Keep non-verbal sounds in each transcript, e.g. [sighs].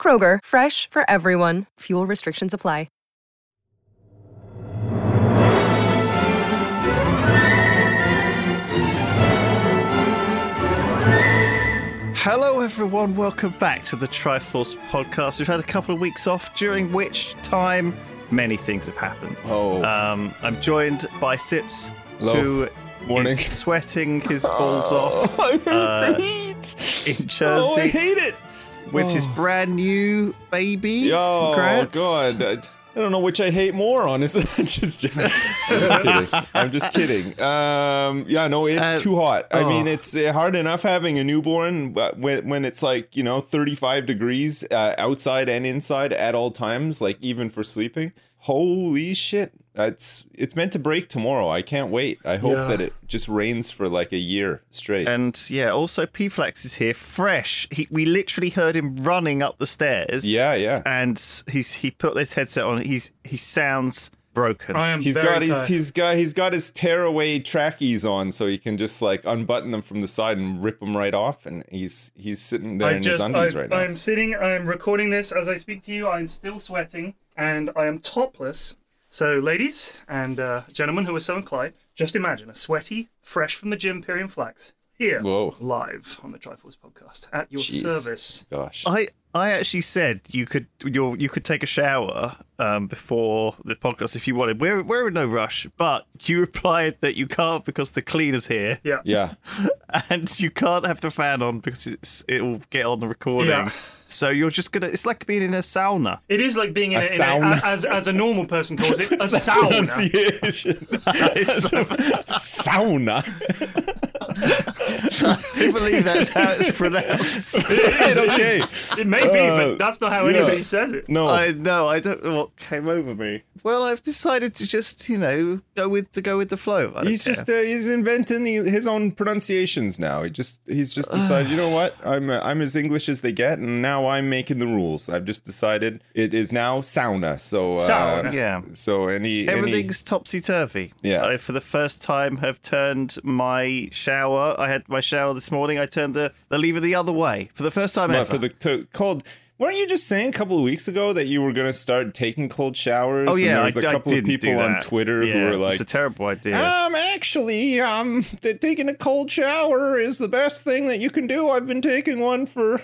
Kroger, fresh for everyone. Fuel restrictions apply. Hello, everyone. Welcome back to the Triforce podcast. We've had a couple of weeks off, during which time many things have happened. Oh. Um, I'm joined by Sips, Hello. who Morning. is sweating his balls [laughs] off I hate uh, the heat. in Oh, I Jersey hate it. With his Oh. brand new baby. Oh Congrats. God, I, I don't know which I hate more. Honestly, [laughs] I'm just. [laughs] I'm just kidding. I'm just kidding. Um, yeah, no, it's Uh, too hot. I oh. mean, it's uh, hard enough having a newborn, but when when it's like you know 35 degrees uh, outside and inside at all times, like even for sleeping. Holy shit! It's it's meant to break tomorrow. I can't wait. I hope Yeah. that it just rains for like a year straight. And yeah, also P Flax is here, fresh. He, we literally heard him running up the stairs. yeah, yeah. and he's he put this headset on. He's he sounds broken. I am He's very got his tired. he's got he's got his tearaway trackies on, so he can just like unbutton them from the side and rip them right off. And he's he's sitting there I in just, his undies I, right now. I'm sitting, I'm recording this as I speak to you. I'm still sweating and I am topless. So, ladies and uh, gentlemen who are so inclined, just imagine a sweaty, fresh from the gym Pyrion Flax here, Whoa. live on the Triforce podcast at your Jeez. service. Gosh, I I actually said you could you you could take a shower um, before the podcast if you wanted. We're we're in no rush, but you [laughs] replied that you can't because the cleaner's here, Yeah. yeah, [laughs] and you can't have the fan on because it's it'll get on the recording. Yeah. So you're just gonna. It's like being in a sauna. It is like being in A a, in a, sauna. as as a normal person calls it, [laughs] a sauna. pronunciation. It's- sauna. I believe that's how it's pronounced. [laughs] It is, it okay. is. It may be, Uh, but that's not how yeah. anybody says it. No, I know. I don't know what came over me. Well, I've decided to just you know go with to go with the flow. He's care. just uh, he's inventing his own pronunciations now. He just he's just [sighs] decided, you know what? I'm uh, I'm as English as they get, and now I'm making the rules. I've just decided it is now sauna. So uh, Sauna. Yeah. So any any- Everything's topsy turvy. Yeah. I, for the first time, have turned my shower. I had my shower this morning. I turned the, the lever the other way for the first time ever. for the to, cold. Weren't you just saying a couple of weeks ago that you were going to start taking cold showers? oh and yeah, there I, was a I couple of people on. Twitter yeah, who were like, "It's a terrible idea." Um, actually, um, th- taking a cold shower is the best thing that you can do. I've been taking one for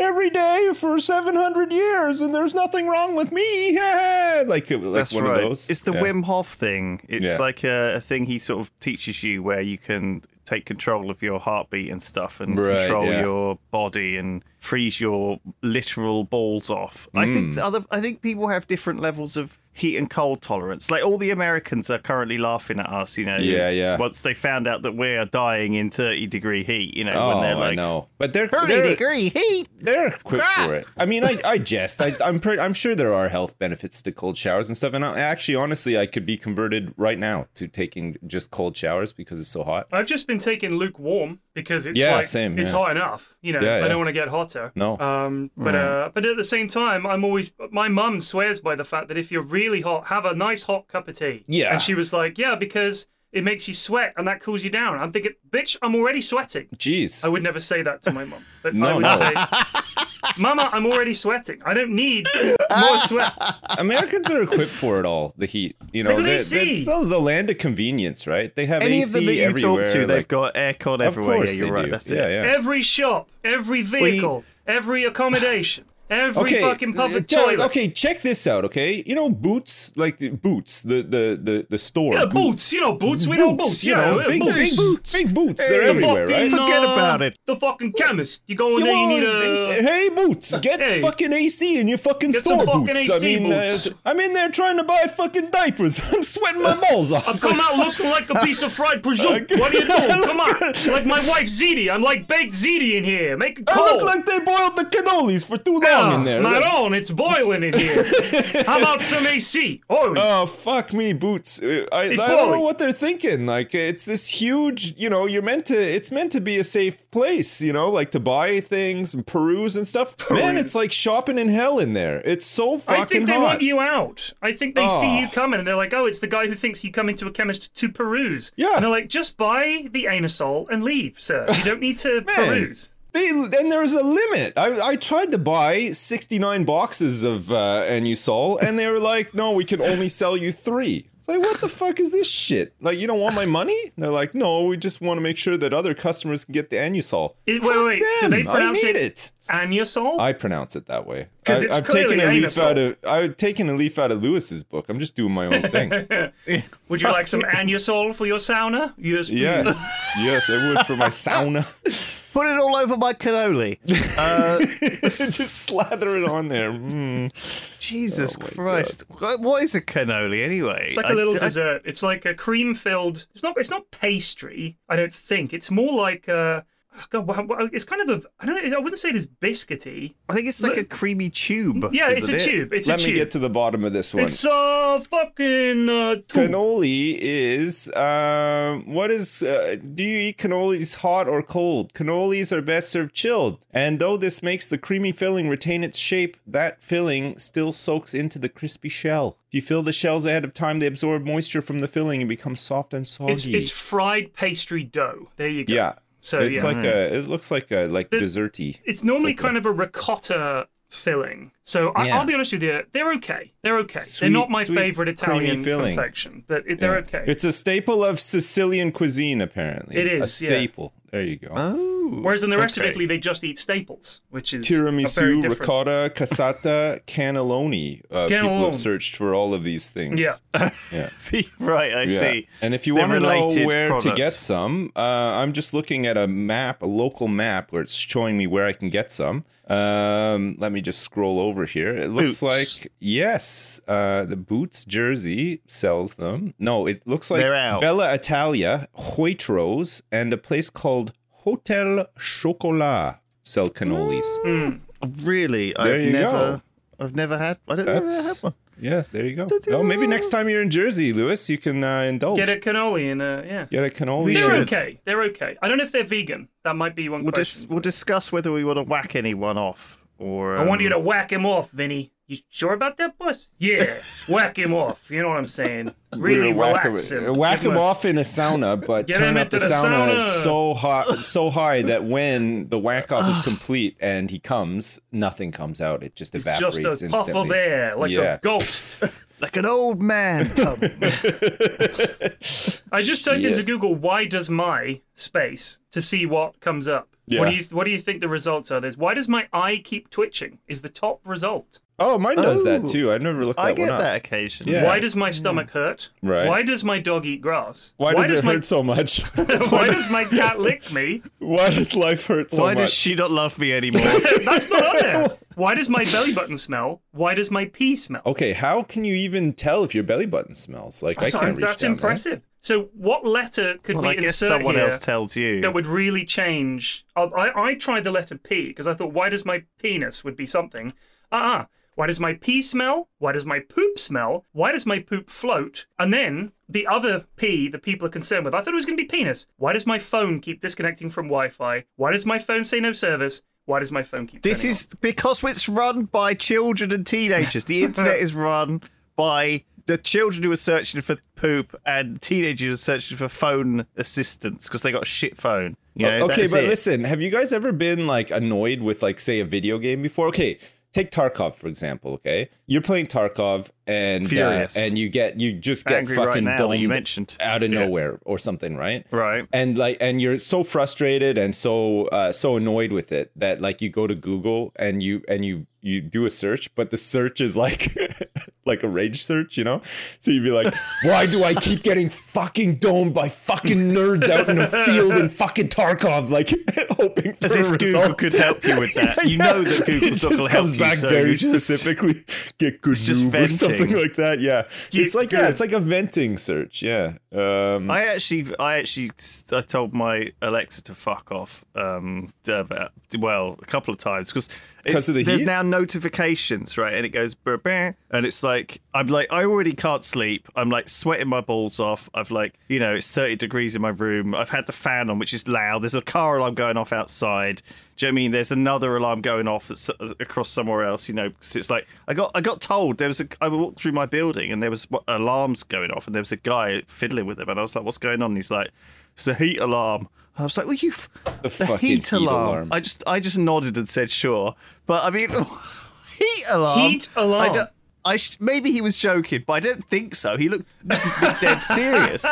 every day for 700 years, and there's nothing wrong with me. [laughs] like, like That's one right. of those. It's the Yeah. Wim Hof thing. It's Yeah. like a, a thing he sort of teaches you where you can take control of your heartbeat and stuff and Right, control yeah. your body and freeze your literal balls off. I Mm. think other I think people have different levels of heat and cold tolerance. Like all the Americans are currently laughing at us, you know. Yeah, yeah. Once they found out that we are dying in 30 degree heat, you know, Oh, when they're like I know. But they're, 30 they're, degree heat. they're quick Ah! for it. I mean, I, I jest. I, I'm pretty, I'm sure there are health benefits to cold showers and stuff. And I, actually, honestly, I could be converted right now to taking just cold showers because it's so hot. I've just been taking lukewarm because it's Yeah, like same, it's yeah. hot enough. You know, Yeah, I don't want to get hotter. No. Um, but uh, but at the same time, I'm always my mum swears by the fact that if you're really hot, have a nice hot cup of tea. Yeah. And she was like, yeah, because it makes you sweat and that cools you down. I'm thinking, bitch, I'm already sweating. Jeez. I would never say that to my mom. but [laughs] I No, would no. say, Mama, I'm already sweating. I don't need more sweat. [laughs] Americans are equipped for it all. The heat, you know, Look at they, AC. it's still the land of convenience, right? They have Any AC of them that you everywhere. talk to, they've like- got aircon of everywhere. course yeah, you're they right. do. That's yeah, it. Yeah. Every shop, every vehicle, every accommodation, every Okay, fucking public uh, toilet. Okay, check this out. Okay, you know Boots, like the Boots, the the the the store. Yeah, Boot- boots. You know boots. We know boots. you You know, know, big, boots. big boots, big boots. They're The everywhere, right? fucking, Forget uh, about it. The fucking chemist. You go in You there, you need a. hey boots, get Hey. fucking AC in your fucking Get store some fucking boots. I mean, boots. Uh, I'm in there trying to buy fucking diapers. [laughs] I'm sweating my balls off. I've come out looking like a piece of fried prosciutto. [laughs] What are you doing? [laughs] Come on. Like my wife Ziti. I'm like baked Ziti in here. Make it I look like they boiled the cannolis for too long. Wrong in there. Look. Maron, it's boiling in here. [laughs] How about some AC? Oh, Oh fuck me, boots! Uh, I, I don't know what they're thinking. Like it's this huge, you know, you're meant to. It's meant to be a safe place, you know, like to buy things and peruse and stuff. Man, it's like shopping in hell in there. It's so fucking I think they hot. want you out. I think they see Oh. you coming and they're like, oh, it's the guy who thinks you come into a chemist to peruse. Yeah. And they're like, just buy the anusol and leave, sir. You don't need to [laughs] Man. peruse. They, and there's a limit. I, I tried to buy 69 boxes of uh, Anusol, and they were like, no, we can only sell you three. It's like, what the fuck is this shit? Like, you don't want my money? And they're like, no, we just want to make sure that other customers can get the Anusol. It- wait, wait, wait. Do them. they pronounce I need it- it. Anusol? I pronounce it that way. Because it's I've taken a clearly leaf anusol. out of I've taken a leaf out of Lewis's book. I'm just doing my own thing. [laughs] Would you like some anusol for your sauna? Yes, please. yeah, yes, I would for my sauna. [laughs] Put it all over my cannoli. [laughs] just slather it on there. Mm. Jesus Oh Christ! What- What is a cannoli anyway? It's like a I- little I- dessert. It's like a cream filled. It's not. It's not pastry. I don't think. It's more like uh God, wha- wha- it's kind of a. I don't know. I wouldn't say it is biscuity. I think it's like a creamy tube. Yeah, it's isn't a it? tube. It's Let a me get to the bottom of this one. It's a fucking uh, tube. Cannoli is um, what is? Uh, do you eat cannolis hot or cold? Cannolis are best served chilled, and though this makes the creamy filling retain its shape, that filling still soaks into the crispy shell. If you fill the shells ahead of time, they absorb moisture from the filling and become soft and soggy. It's it's fried pastry dough. There you go. yeah. So it's yeah, like a. It looks like a like The- desserty. it's normally like a- kind of a ricotta filling. So I, Yeah. I'll be honest with you, they're okay. They're okay. Sweet- they're not my sweet, favorite Italian filling. confection, but it, they're okay. It's a staple of Sicilian cuisine, apparently. It is a is, yeah. staple. There you go. Oh. Whereas in the rest okay. of Italy, they just eat staples, which is a very Tiramisu, different. ricotta, cassata, [laughs] cannelloni. Uh, People have searched for all of these things. Yeah. yeah. [laughs] right, I Yeah. see. And if you They're want to know related where to get some, uh, I'm just looking at a map, a local map, where it's showing me where I can get some. Um, let me just scroll over here. It looks Boots. like yes, uh, the Boots Jersey sells them. No, it looks like They're out. Bella Italia, Waitrose, and a place called Hotel Chocolat sell cannolis. Mm. Really, There I've never, go. I've never had. I don't I've ever had one. Yeah. There you go. Oh, maybe next time you're in Jersey, Lewis, you can uh, indulge. Get a cannoli and uh, yeah. Get a cannoli. They're should. okay. They're okay. I don't know if they're vegan. That might be one We'll, dis- we'll discuss whether we want to whack anyone off or. I want um, you to whack him off, Vinny. You sure about that, boss? Yeah, [laughs] whack him off. You know what I'm saying? Really whack relax him, him. whack Give him a- off in a sauna, but Get turn him up the, the sauna, sauna. so hot, so high that when the whack off is [sighs] complete and he comes, nothing comes out. It just It's evaporates just a puff instantly. of air, like Yeah. a ghost. [laughs] like an old man. [laughs] I just typed Yeah. into Google "Why does my space" to see what comes up. What do Yeah. you What do you think the results are? There's why does my eye keep twitching? Is the top result. Oh, mine does that Oh. too. I never looked that I one get up. that occasionally. Yeah. Why does my stomach hurt? Right. Why does my dog eat grass? Why does, it my hurt so much? [laughs] [laughs] Why does my cat lick me? Why does life hurt so Why much? Why does she not love me [laughs] anymore? That's not on there. Why does my belly button smell? Why does my pee smell? Okay, how can you even tell if your belly button smells? Like that's I can't reach that's down there. So, what letter could well, we I guess insert someone here else tells you. that would really change? I, I, I tried the letter P because I thought, why does my penis would be something? Ah, uh why does my pee smell? Why does my poop smell? Why does my poop float? And then the other P that people are concerned with, I thought it was going to be penis. Why does my phone keep disconnecting from Wi-Fi? Why does my phone say no service? Why does my phone keep? This is because it's run by children and teenagers. The [laughs] internet is run by the children who are searching for poop and teenagers who are searching for phone assistance because they got a shit phone. You know, okay, but it. listen, have you guys ever been like annoyed with like say a video game before? Okay, take Tarkov for example. Okay, you're playing Tarkov and uh, and you get you just get Angry right fucking now you mentioned. out of Yeah. nowhere or something, right? Right. And like and you're so frustrated and so uh, so annoyed with it that like you go to Google and you and you you do a search, but the search is like [laughs] like a rage search, you know? So you'd be like, [laughs] why do I keep getting fucking domed by fucking nerds out in a field in fucking Tarkov, like [laughs] hoping for As if Google could help you with that. You know that [laughs] Google Google's not just going to help comes you. back so very just- specifically. Get good just noob or something like that. Yeah, You- it's like yeah, it's like a venting search. Yeah. Um, I actually, I actually, I told my Alexa to fuck off. Um, about, well, a couple of times because 'Cause of the there's heat? now notifications, right? And it goes, and it's like I'm like I already can't sleep. I'm like sweating my balls off. I've like you know it's 30 degrees in my room. I've had the fan on, which is loud. There's a car alarm going off outside. Do you know what I mean? There's another alarm going off that's uh, across somewhere else. You know, 'cause it's like I got I got told there was a I walked through my building and there was alarms going off and there was a guy fiddling with them and I was like, what's going on? And he's like, it's the heat alarm. I was like, well, you f- The the, fucking heat, heat alarm. alarm. I just I just nodded and said sure, but I mean, [laughs] heat alarm. Heat alarm. I don't- I sh- maybe he was joking, but I don't think so. He looked dead serious.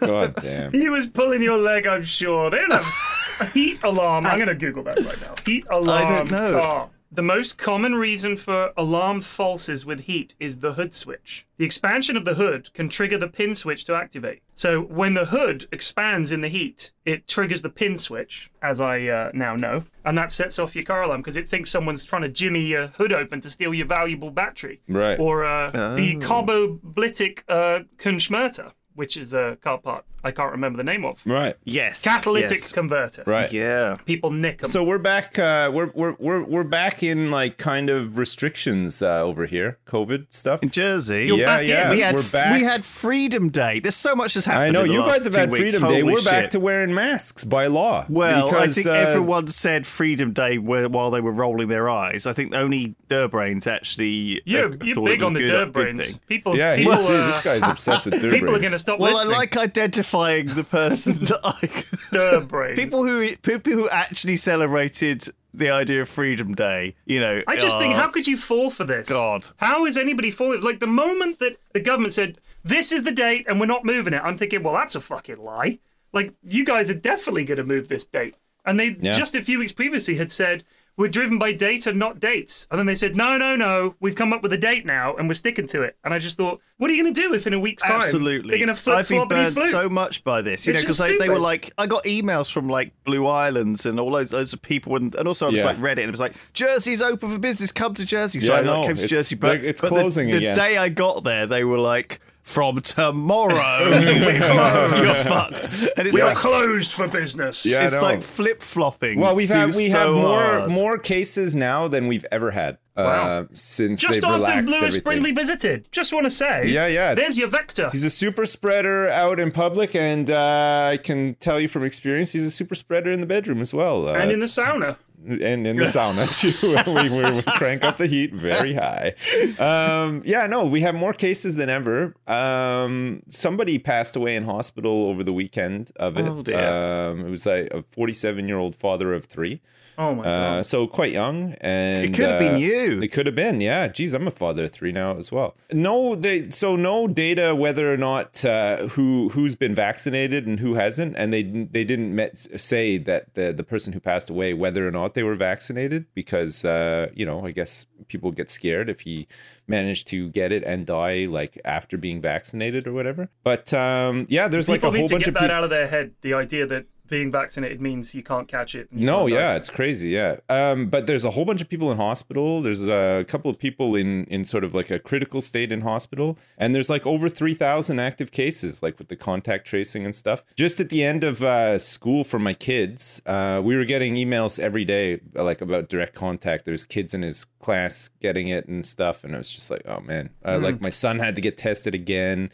God damn. He was pulling your leg, I'm sure. They don't have a heat alarm. I'm going to Google that right now. Heat alarm. I don't know. car. The most common reason for alarm falses with heat is the hood switch. The expansion of the hood can trigger the pin switch to activate. So when the hood expands in the heat, it triggers the pin switch, as I uh, now know, and that sets off your car alarm because it thinks someone's trying to jimmy your hood open to steal your valuable battery. Right. Or uh, the carboblitic uh, converter, which is a car part I can't remember the name of. Right. Yes, Catalytic yes. converter. Right. Yeah. People nick them. So we're back. Uh, we're we're we're we're back in like kind of restrictions uh, over here. COVID stuff. In Jersey, You're yeah, back in. yeah. we had we're back. we had Freedom Day. There's so much has happened. I know in the you last guys have two had weeks. Freedom Day. Holy We're back to wearing masks by law. Well, because, I think uh, everyone said Freedom Day while they were rolling their eyes. I think only Durbrains actually. you're uh, you're big on the good- derb good brains. thing. People, Yeah, people, he's, uh, this guy's obsessed with Durbrains. [laughs] people are going to stop Well, listening. I like identifying the person that I. [laughs] [laughs] derb brains. people who people who actually celebrated the idea of Freedom Day. You know, I just think, how could you fall for this? God. How is anybody falling? Like the moment that the government said this is the date and we're not moving it, I'm thinking, well, that's a fucking lie. Like you guys are definitely going to move this date, and they Yeah. just a few weeks previously had said we're driven by data, not dates, and then they said, no, no, no, we've come up with a date now and we're sticking to it. And I just thought, what are you going to do if in a week's time Absolutely, they're going to flip I've been burned flip? so much by this, you It's know, because they, they were like, I got emails from like Blue Islands and all those loads of people, and, and also I was Yeah. like Reddit, and it was like Jersey's open for business, come to Jersey. So Yeah, I like, no, came to Jersey, but it's but the- closing the, again. day I got there, they were like. From tomorrow, [laughs] you're fucked, and it's we are closed for business. Yeah, it's like flip flopping. Well, we've had we have more more. more cases now than we've ever had uh, Wow. since Just after Lewis everything. Brindley visited. Just want to say. Yeah, yeah. There's your vector. He's a super spreader out in public, and uh, I can tell you from experience, he's a super spreader in the bedroom as well. Uh, and in the sauna. And in the sauna [laughs] too. we, we, we crank up the heat very high. Um, yeah, no, we have more cases than ever. Um, somebody passed away in hospital over the weekend of it. Oh, dear. Um, it was like a 47 year old father of three. Oh my Uh, god. so quite young, and It could have been uh, you. It could have been, yeah. Geez, I'm a father of three now as well. No, they so no data whether or not uh, who who's been vaccinated and who hasn't, and they they didn't met, say that the the person who passed away whether or not they were vaccinated because uh, you know I guess people get scared if he managed to get it and die like after being vaccinated or whatever. But um, yeah, there's People like a whole bunch of people need to bunch get of that out of their head. The idea that being vaccinated means you can't catch it. No, yeah, it's crazy. Yeah, um, but there's a whole bunch of people in hospital. There's a couple of people in in sort of like a critical state in hospital, and there's like over three thousand active cases, like with the contact tracing and stuff. Just at the end of uh, school for my kids, uh, we were getting emails every day, like about direct contact. There's kids in his class getting it and stuff, and it was just like, oh man, uh, like my son had to get tested again.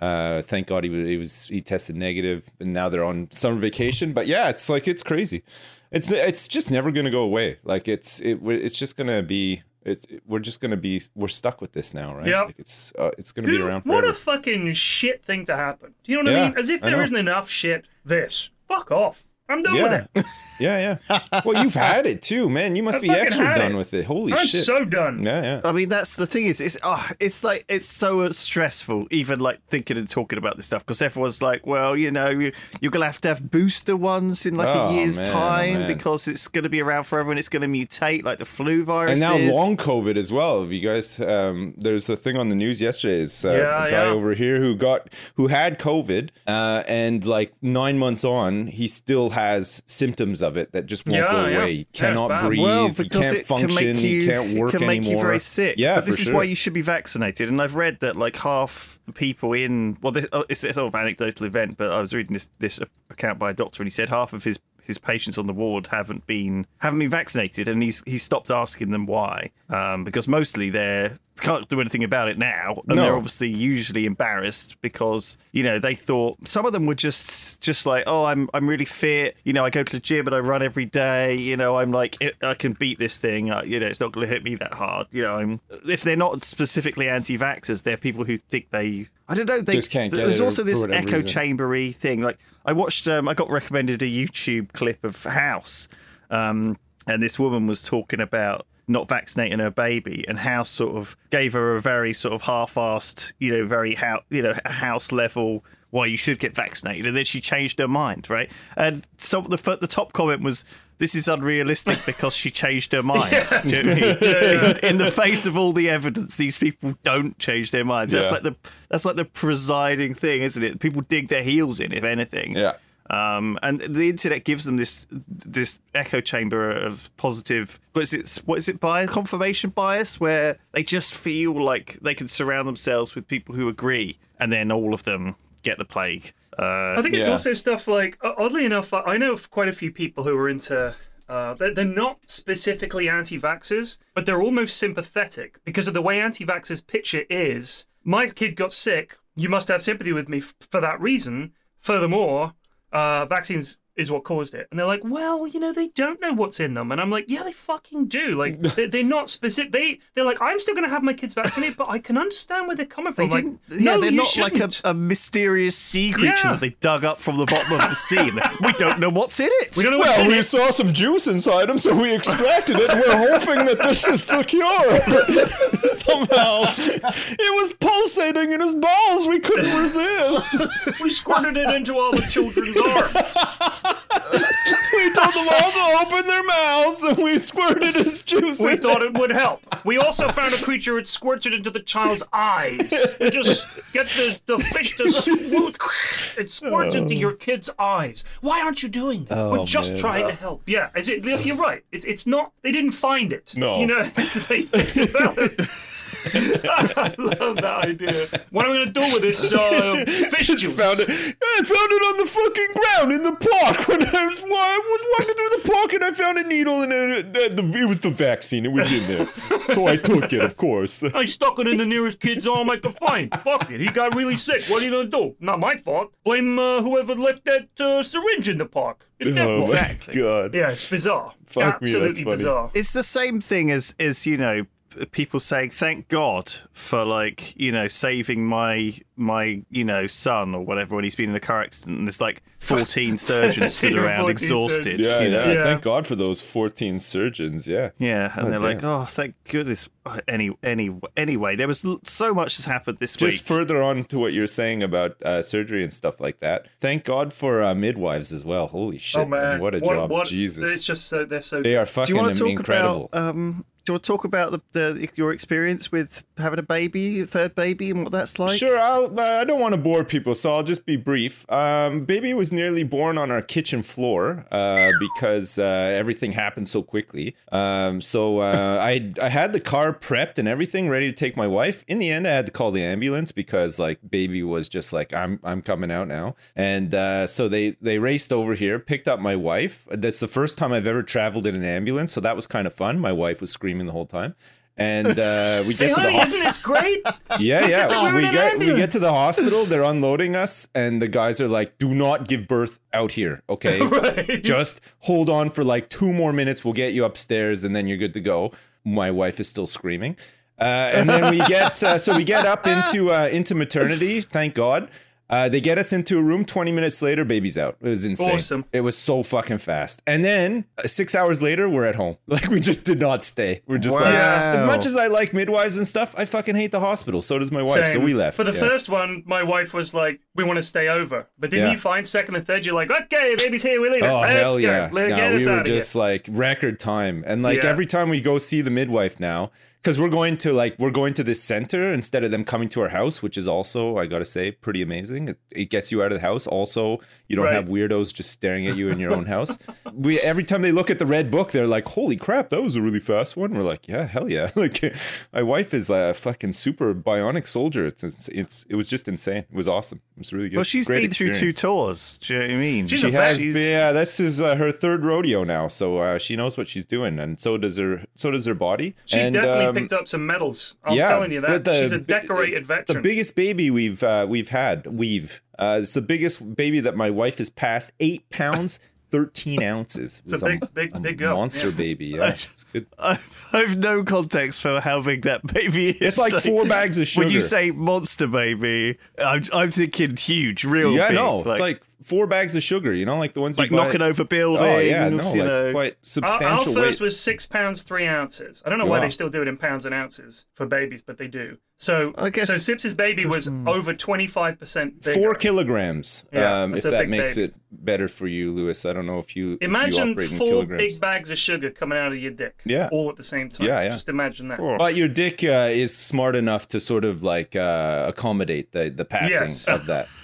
Uh, thank God he was, he was he tested negative, and now they're on summer vacation. But yeah, it's like it's crazy. It's it's just never gonna go away. Like it's it it's just gonna be. It's we're just gonna be we're stuck with this now, right? Yep. Like it's uh, it's gonna be Who- around what a fucking shit thing to happen. Do you know what I mean? As if I there isn't enough shit. This. Fuck off. I'm done Yeah. with it. [laughs] Yeah, yeah. Well, you've had it too, man. You must I be extra done it. with it. Holy shit. I'm so done. yeah, yeah. I mean, that's the thing is, it's oh, it's like it's so stressful, even like thinking and talking about this stuff because everyone's like, well, you know, you, you're gonna have to have booster ones in like Oh, a year's man, oh, time man. because it's gonna be around forever and it's gonna mutate like the flu virus. And now is. long COVID as well. Have you guys? Um, there's a thing on the news yesterday. It's uh, Yeah, a guy yeah. over here who got who had COVID, uh, and like nine months on, he still has symptoms of it that just won't Yeah, go yeah. away. He Yeah, it's cannot bad. breathe. Well, he because can't it function. can make you, can't work it can make anymore. you very sick. Yeah, but this for is sure. why you should be vaccinated. And I've read that like half the people in well, this, oh, it's a sort of anecdotal event, but I was reading this this account by a doctor, and he said half of his his patients on the ward haven't been haven't been vaccinated, and he's he's stopped asking them why, um, because mostly they're can't do anything about it now, and No. they're obviously usually embarrassed because you know they thought some of them were just just like oh I'm I'm really fit, you know I go to the gym and I run every day, you know I'm like I can beat this thing, uh, you know it's not going to hit me that hard, you know I'm if they're not specifically anti-vaxxers, they're people who think they I don't know they Just can't get there's it also this echo reason. chambery thing like I watched um I got recommended a YouTube clip of House um and this woman was talking about not vaccinating her baby and house sort of gave her a very sort of half-assed you know very how you know house level why you should get vaccinated and then she changed her mind right and so the the top comment was this is unrealistic because she changed her mind [laughs] Do you know I mean? in, in the face of all the evidence these people don't change their minds that's Yeah. like the that's like the presiding thing isn't it people dig their heels in if anything Yeah. um, and the internet gives them this this echo chamber of positive. What is it? What is it? Bias, confirmation bias, where they just feel like they can surround themselves with people who agree, and then all of them get the plague. Uh, I think it's Yeah. also stuff like, oddly enough, I know quite a few people who are into. Uh, they're, they're not specifically anti-vaxxers, but they're almost sympathetic because of the way anti-vaxxers pitch it is. My kid got sick. You must have sympathy with me f- for that reason. Furthermore, uh, vaccines is what caused it. And they're like, well, you know, they don't know what's in them. And I'm like, yeah, they fucking do. Like, [laughs] they're, they're not specific. They they're like, I'm still going to have my kids vaccinated, but I can understand where they're coming they from. Like, didn't. yeah, no, they're not like a, shouldn't. a mysterious sea creature Yeah. that they dug up from the bottom of the sea. [laughs] we don't know what's in it. We don't know what's Well, we it. saw some juice inside them, so we extracted it. We're hoping that this is the cure. [laughs] Somehow, it was pulsating in his balls. We couldn't resist. We squirted it into all the children's arms. We told them all to open their mouths, and we squirted his juice. We thought it would help. We also found a creature. that squirts it into the child's eyes. You just get the, the fish to smooth. It squirts into oh. your kid's eyes. Why aren't you doing that? We're oh, just man. trying to help. Yeah, is it, you're right. It's it's not. They didn't find it. No. You know, they, [laughs] they developed. [laughs] I love that idea. What am I going to do with this uh, fish juice? Found it. I found it on the fucking ground in the park when I was, I was walking through the park and I found a needle and it, it, it was the vaccine. It was in there, so I took it, of course. [laughs] I stuck it in the nearest kid's arm I could find. Fuck it. He got really sick. What are you gonna do? Not my fault. Blame uh, whoever left that uh, syringe in the park. Oh Exactly. god. Yeah, it's bizarre. Fuck me, that's Absolutely funny. bizarre. it's the same thing as as you know p- people saying thank god for like you know saving my my you know son or whatever when he's been in a car accident and there's like [laughs] 14 surgeons stood [laughs] around exhausted. Yeah, you know? yeah, Yeah. Thank God for those 14 surgeons. Yeah. Yeah, and Oh, they're like, "Oh, thank goodness." Uh, Any, any, anyway, there was so much has happened this Just week. Just further on to what you're saying about uh, surgery and stuff like that. Thank God for uh, midwives as well. Holy shit, oh man, what a job, Jesus! It's just so they're so. they are Do fucking you want to talk incredible. about? Um, do you want to talk about the, the your experience with having a baby, a third baby, and what that's like? Sure, I'll, I don't want to bore people, so I'll just be brief. Um, baby was nearly born on our kitchen floor uh, because uh, everything happened so quickly. Um, so uh, [laughs] I I had the car prepped and everything ready to take my wife. In the end, I had to call the ambulance because like baby was just like I'm I'm coming out now, and uh, so they they raced over here, picked up my wife. That's the first time I've ever traveled in an ambulance, so that was kind of fun. My wife was screaming the whole time. And uh, we Hey, get to the honey, hospital. isn't this great? [laughs] Yeah, yeah. We get we get to the hospital. They're unloading us, and the guys are like, "Do not give birth out here, okay? [laughs] right. Just hold on for like two more minutes. We'll get you upstairs, and then you're good to go." My wife is still screaming, uh, and then we get uh, so we get up into uh, into maternity. Thank God. Uh, they get us into a room. Twenty minutes later, baby's out. It was insane. Awesome. It was so fucking fast. And then uh, six hours later, we're at home. [laughs] Like we just did not stay. We're just like, Wow. as much as I like midwives and stuff, I fucking hate the hospital. So does my wife. So we left. For the Yeah. first one, my wife was like, "We want to stay over," but then Yeah. you find second and third, you're like, "Okay, baby's here, we leave it. Oh Let's hell go. yeah! Let No, get us we were out of just like record time, and like Yeah. every time we go see the midwife now, because we're going to like we're going to this center instead of them coming to our house, which is also I gotta say pretty amazing. It, it gets you out of the house. Also, you don't Right. have weirdos just staring at you in your own [laughs] house. We every time they look at the red book, they're like, "Holy crap, that was a really fast one." We're like, "Yeah, hell yeah!" [laughs] Like my wife is a fucking super bionic soldier. It's it's, it's it was just insane. It was awesome. It was really good. Well, she's Great been through two tours. Do you know what I mean? She's She has, vet. yeah. This is uh, her third rodeo now, so uh, she knows what she's doing, and so does her. So does her body. She's and, definitely um, picked up some medals. I'm yeah, telling you that. but the She's a bi- decorated veteran. The biggest baby we've uh, we've had. We've. Uh, it's the biggest baby that my wife has passed. Eight pounds, [laughs] thirteen ounces. It's a It was big- big- big monster yeah. baby. Yeah, [laughs] it's good. I I have no context for how big that baby is. It's like four bags of sugar. [laughs] When you say monster baby, I'm, I'm thinking huge, real Yeah, big. no, it's like four bags of sugar. You know, like the ones like you buy- knocking over buildings. Oh yeah, no, you like know. quite Our, our first weight. was six pounds three ounces. I don't know why Wow. they still do it in pounds and ounces for babies, but they do. So, I guess- so Sips's baby was over twenty five percent. Four kilograms. Yeah, um, if that makes baby. it better for you, Lewis. I don't know if you if you Imagine four kilograms. big bags of sugar coming out of your dick. Yeah. all at the same time. Yeah, yeah. Just imagine that. But your dick uh, is smart enough to sort of like uh, accommodate the the passing Yes. of that. [laughs]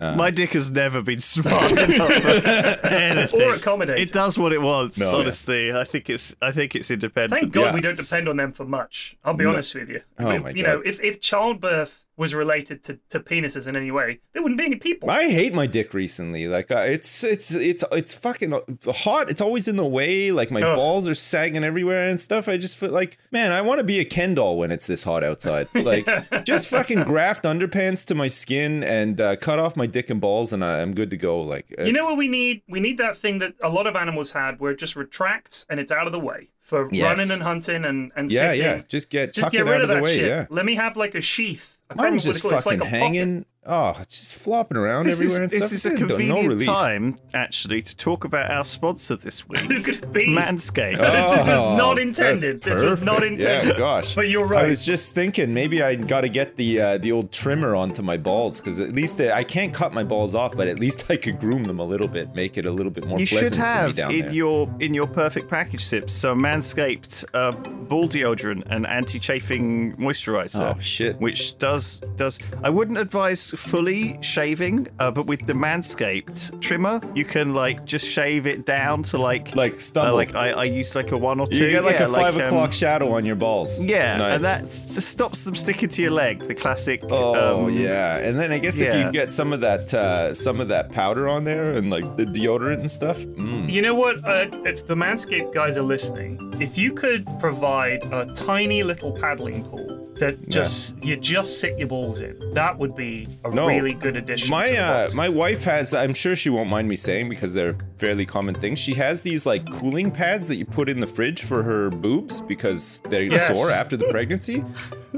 Uh. My dick has never been smart enough for [laughs] anything. Or accommodate. It does what it wants. No, yeah. honestly, I think it's I think it's independent. Thank God Yeah. we don't depend on them for much. I'll be honest with you. Oh We- my you God. know, if, if childbirth was related to, to penises in any way, there wouldn't be any people. I hate my dick recently. Like uh, it's it's it's it's fucking hot. It's always in the way. Like my Ugh. balls are sagging everywhere and stuff. I just feel like, man, I want to be a Ken doll when it's this hot outside. [laughs] Like just fucking graft underpants to my skin and uh, cut off my dick and balls, and I, I'm good to go. Like You know what we need? We need that thing that a lot of animals had where it just retracts and it's out of the way for Yes. running and hunting and, and Yeah, sitting. yeah. Just get Just get it rid out of that way. shit. Yeah. Let me have like a sheath. Mine's just it's called. It's fucking like hanging. Oh, it's just flopping around This is, everywhere and this stuff. is a It's no convenient time, actually, to talk about our sponsor this week, could it be? Manscaped. This was Oh, not intended. This was not intended. Yeah, gosh. But you're right. I was just thinking maybe I got to get the uh, the old trimmer onto my balls because at least uh, I can't cut my balls off, but at least I could groom them a little bit, make it a little bit more You pleasant should for me have down in there. your in your perfect package sips so Manscaped uh, ball deodorant and anti-chafing moisturizer. Oh, shit. Which does does I wouldn't advise fully shaving, uh, but with the Manscaped trimmer, you can like just shave it down to like like uh, like I, I use like a one or two. you get like yeah, a five um, o'clock shadow on your balls. Yeah, nice. and that just stops them sticking to your leg. The classic. Oh um, yeah, and then I guess if you get some of that uh, some of that powder on there and like the deodorant and stuff, mm. You know what? Uh, if the Manscaped guys are listening, if you could provide a tiny little paddling pool that just you just sit your balls in, that would be a No. really good addition. My to the uh, my wife has. I'm sure she won't mind me saying because they're fairly common things. She has these like cooling pads that you put in the fridge for her boobs because they're Yes. sore after the pregnancy.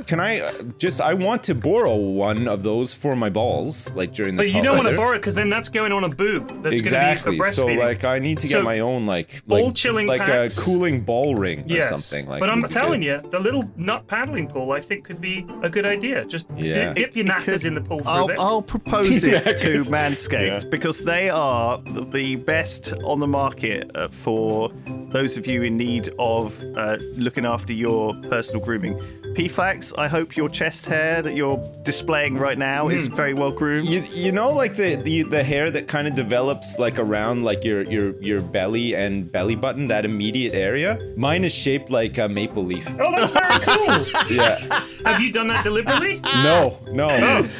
Can I uh, just? I want to borrow one of those for my balls, like during this. But you don't want to borrow it because then that's going on a boob. That's Exactly. going to be for breastfeeding. So like, I need to get So, my own like ball like, chilling like a cooling ball ring or yes, something. Like, but I'm telling good. you, the little nut paddling pool I think could be a good idea. Just Yeah. dip your knackers in the pool for a I'll, bit. I'll propose it [laughs] to to 'cause- Manscaped yeah. because they are the best on the market uh, for those of you in need of uh, looking after your personal grooming. PFAX, I hope your chest hair that you're displaying right now is Hmm. very well groomed. You, you know like the, the the hair that kind of develops like around like your your your belly and belly button that immediate area mine is shaped like a maple leaf oh, that's very cool. [laughs] yeah Have you done that deliberately? no no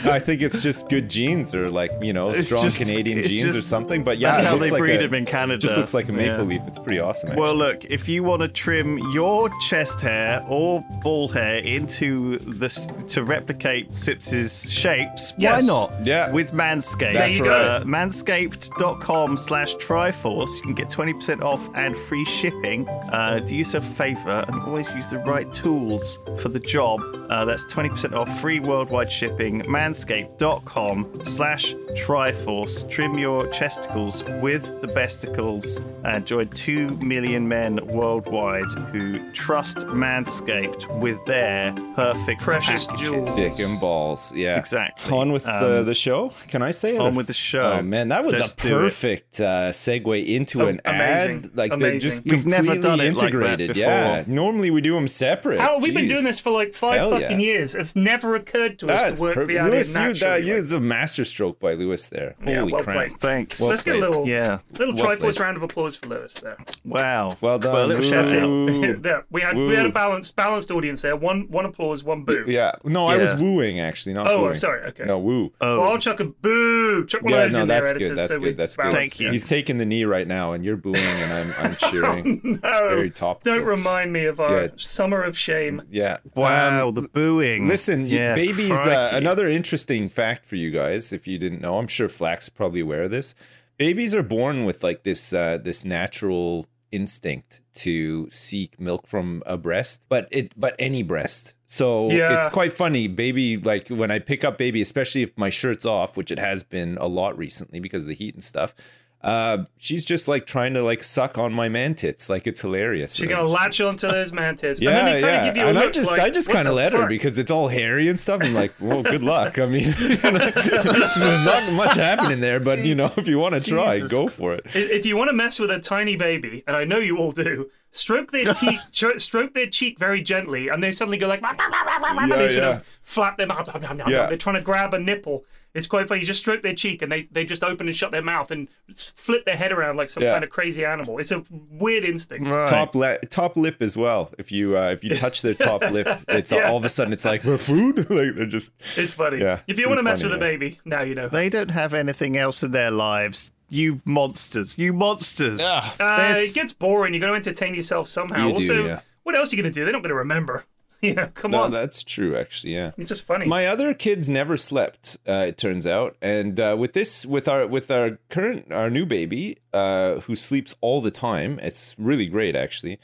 i think it's just good genes or like you know It's strong just- canadian it's genes or something but yeah That's it how looks they like breed a- them in Canada. just looks like a maple Yeah. leaf it's pretty awesome actually. Well, look, if you want to trim your chest hair or ball hair into this to replicate Sips's shapes. Yes. Why not? Yeah. With Manscaped. There you go. Uh, manscaped.com slash Triforce. You can get 20% off and free shipping. Uh, do yourself a favor and always use the right tools for the job. Uh, that's 20% off free worldwide shipping. Manscaped.com slash Triforce. Trim your chesticles with the besticles and join 2 million men worldwide who trust Manscaped with their perfect Precious jewels. Dick and balls. Yeah. Exactly. On with the, Um, the show. Can I say it? on with the show. Oh man, that was Let's a perfect uh, segue into Oh, an amazing. ad. Like they just We've never completely done it like that integrated. before. Yeah, normally we do them separate. How we've been doing this for like five Hell fucking yeah. years. It's never occurred to us That's to work per- the ad in Lewis, you, naturally. that, you, it's a masterstroke by Lewis there. Yeah, Holy well crap! played. Thanks. Well Let's get a little, Yeah. little Well Triforce round of applause for Lewis there. Wow. Well done. Well, a little shout out. Woo. [laughs] we had we had a balanced balanced audience there. One one applause, one boo. Yeah. No, I was Yeah. wooing actually, not Oh, booing. sorry. Okay. No, woo. Oh, Well, I'll chuck a boo. Chuck one Yeah, of those no, in that's there, good. editors, That's so we good. That's good. balance Thank you. it. He's taking the knee right now, and you're booing, and I'm I'm [laughs] cheering. No, Very top don't notes. remind me of our Yeah. summer of shame. Yeah. wow. Um, the booing. Listen, y- yeah, babies. Uh, crikey. another interesting fact for you guys, if you didn't know, I'm sure Flax probably aware of this. Babies are born with like this uh, this natural instinct to seek milk from a breast, but it but any breast. So Yeah. it's quite funny, baby. Like when I pick up baby, especially if my shirt's off, which it has been a lot recently because of the heat and stuff. Uh, she's just like trying to like suck on my man tits, like it's hilarious. She's gonna latch onto those mantis. yeah, and then they kind yeah. of give you a and I just, like, I just kind of the let her because it's all hairy and stuff. I'm like, well, good luck. I mean, [laughs] you know, there's [laughs] not much happening there, but you know, if you want to try, Jesus go for it. If you want to mess with a tiny baby, and I know you all do, stroke their [laughs] cheek, tr- stroke their cheek very gently, and they suddenly go like, Yeah, they sort yeah. of flap them up. Yeah. They're trying to grab a nipple. It's quite funny. You just stroke their cheek, and they, they just open and shut their mouth and flip their head around like some Yeah. kind of crazy animal. It's a weird instinct. Right. Top le- top lip as well. If you uh, if you touch their [laughs] top lip, it's Yeah. all of a sudden it's like food. [laughs] like they're just It's funny. Yeah, if you want to pretty mess with a baby, now you know. They don't have anything else in their lives. You monsters. You monsters. Uh, it gets boring. You got to entertain yourself somehow. You do, also, yeah. what else are you going to do? They're not going to remember. [laughs] You know, come no, on. that's true. Actually, yeah. It's just funny. My other kids never slept. Uh, it turns out, and uh, with this, with our with our current our new baby, uh, who sleeps all the time, it's really great actually.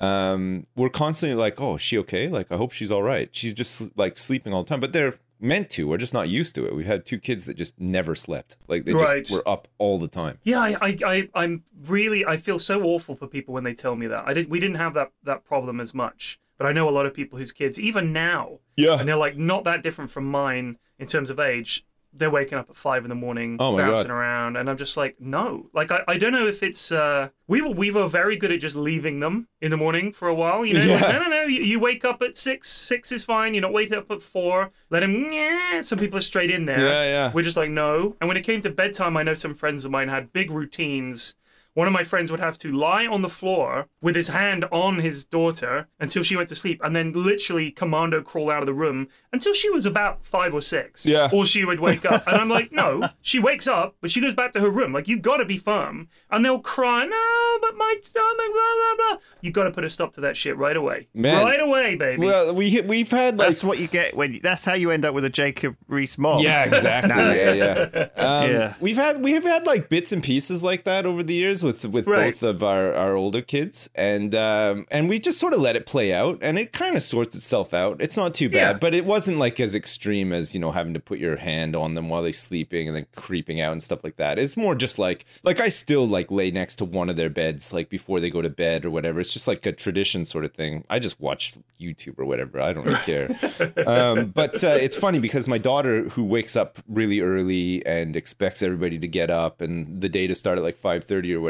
Um, we're constantly like, oh, is she okay? Like, I hope she's all right. She's just like sleeping all the time, but they're meant to. We're just not used to it. We've had two kids that just never slept. Like they Right. just were up all the time. Yeah, I, I, I, I'm really, I feel so awful for people when they tell me that. I did, we didn't have that that problem as much, but I know a lot of people whose kids, even now, Yeah. and they're like not that different from mine in terms of age. They're waking up at five in the morning, Oh bouncing God. around, and I'm just like, no. Like, I, I don't know if it's uh, we were we were very good at just leaving them in the morning for a while. You know, like, Yeah. no, no, no. You, you wake up at six. Six is fine. You're not waking up at four. Let him. Yeah. Some people are straight in there. Yeah, yeah. We're just like, no. And when it came to bedtime, I know some friends of mine had big routines. One of my friends would have to lie on the floor with his hand on his daughter until she went to sleep, and then literally commando crawl out of the room until she was about five or six. Yeah. Or she would wake up. And I'm like, no, she wakes up, but she goes back to her room. Like, you've got to be firm. And they'll cry, no, but my stomach, blah, blah, blah. You've got to put a stop to that shit right away. Man. Right away, baby. Well, we we've had like That's what you get when. That's how you end up with a Jacob Rees-Mogg. Yeah, exactly. yeah, yeah. [laughs] Um, Yeah. We've had we've had like bits and pieces like that over the years with with Right. both of our, our older kids, and um, and we just sort of let it play out, and it kind of sorts itself out. It's not too bad, Yeah. but it wasn't like as extreme as you know having to put your hand on them while they're sleeping and then creeping out and stuff like that. It's more just like like I still like lay next to one of their beds like before they go to bed or whatever. It's just like a tradition sort of thing. I just watch YouTube or whatever. I don't really care. [laughs] um, but uh, it's funny because my daughter, who wakes up really early and expects everybody to get up and the day to start at like five thirty or whatever,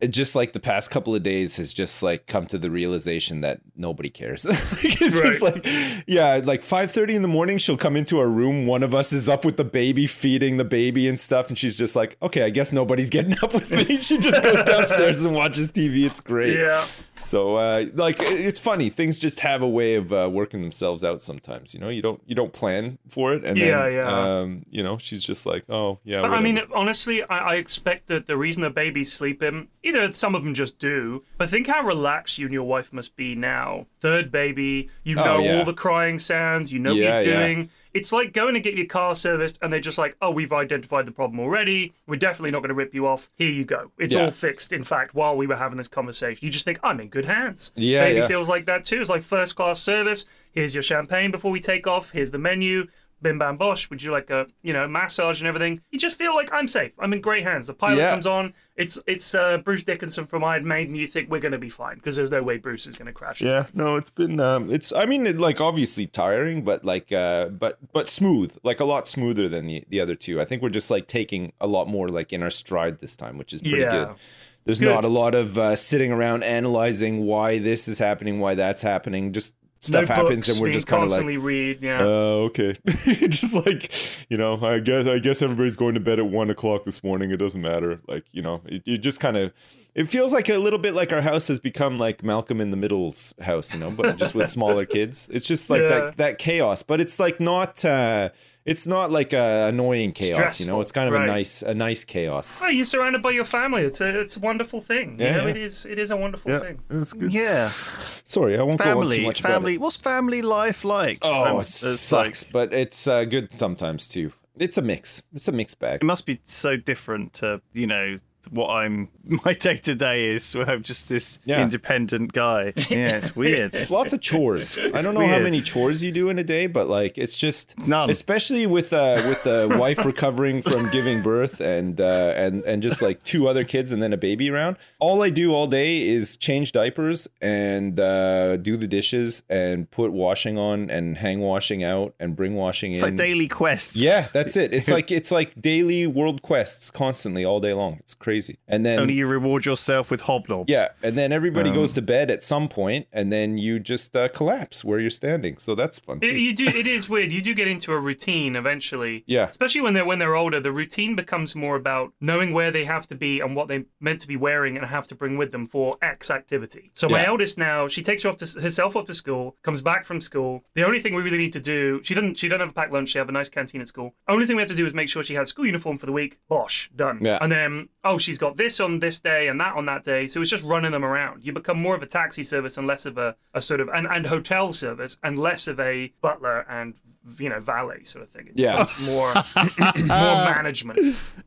it just like the past couple of days has just like come to the realization that nobody cares. [laughs] it's just like, yeah, like five thirty in the morning, she'll come into our room. One of us is up with the baby, feeding the baby and stuff, and she's just like, okay, I guess nobody's getting up with me. [laughs] She just goes downstairs and watches TV. It's great. yeah. So uh, like it's funny, things just have a way of uh, working themselves out sometimes. You know, you don't you don't plan for it, and Yeah, then yeah. um, you know, she's just like, oh yeah. But I mean, honestly, I, I expect that the reason the babies sleep in, either some of them just do, but think how relaxed you and your wife must be now. Third baby, you Oh, know yeah. all the crying sounds, you know Yeah, what you're yeah. It's like going to get your car serviced and they're just like, oh, we've identified the problem already. We're definitely not going to rip you off. Here you go. It's Yeah. all fixed. In fact, while we were having this conversation, you just think, I'm in good hands. Yeah, Baby yeah. feels like that too. It's like first class service. Here's your champagne before we take off. Here's the menu. Bim bam bosh. Would you like a you know massage and everything? You just feel like I'm safe. I'm in great hands. The pilot Yeah. comes on. It's it's uh, Bruce Dickinson from Iron Maiden. You think we're going to be fine because there's no way Bruce is going to crash. Yeah, no, it's been um it's I mean it, like obviously tiring, but like uh but but smooth, like a lot smoother than the the other two. I think we're just like taking a lot more like in our stride this time, which is pretty Yeah. good. There's Good. not a lot of uh, sitting around analyzing why this is happening, why that's happening. Just No stuff happens books and we're just kind of like read. Yeah. uh, okay. [laughs] just like, you know, I guess I guess everybody's going to bed at one o'clock this morning. It doesn't matter. Like, you know, it, it just kind of it feels like a little bit like our house has become like Malcolm in the Middle's house, you know, but just with [laughs] smaller kids. It's just like Yeah. that that chaos, but it's like not uh it's not like a annoying chaos, you know. It's kind of right. a nice a nice chaos. Oh, you're surrounded by your family. It's a it's a wonderful thing. You Yeah, know, yeah. it is it is a wonderful thing. It's good. Yeah, Sorry, I won't go on too family, much about it. family. What's family life like? Oh, Um, it it's like- sucks, but it's uh, good sometimes too. It's a mix. It's a mixed bag. it must be so different to you know what I'm [laughs] my day to day is where I'm just this Yeah. independent guy. Yeah, it's weird. It's [laughs] lots of chores. [laughs] I don't know how many chores you do in a day, but like it's just None. Especially with uh with the wife recovering from giving birth and uh and and just like two other kids and then a baby around. All I do all day is change diapers and uh do the dishes and put washing on and hang washing out and bring washing It's in. It's like daily quests. yeah, that's it. It's like it's like daily world quests constantly all day long. It's crazy. And then Only you reward yourself with hobnobs. yeah, and then everybody Um, goes to bed at some point, and then you just uh, collapse where you're standing. So that's fun. It, you do. It is [laughs] weird. You do get into a routine eventually. Yeah. Especially when they're when they're older, the routine becomes more about knowing where they have to be and what they're meant to be wearing and have to bring with them for X activity. So my eldest now, she takes her off to, herself off to school, comes back from school. The only thing we really need to do, she doesn't she doesn't have a packed lunch. She have a nice canteen at school. Only thing we have to do is make sure she has school uniform for the week. Bosh, done. Yeah. And then oh, she's got this on this day and that on that day. So it's just running them around. You become more of a taxi service and less of a, a sort of and, and hotel service and less of a butler and you know valet sort of thing. It Yeah. becomes more [laughs] more management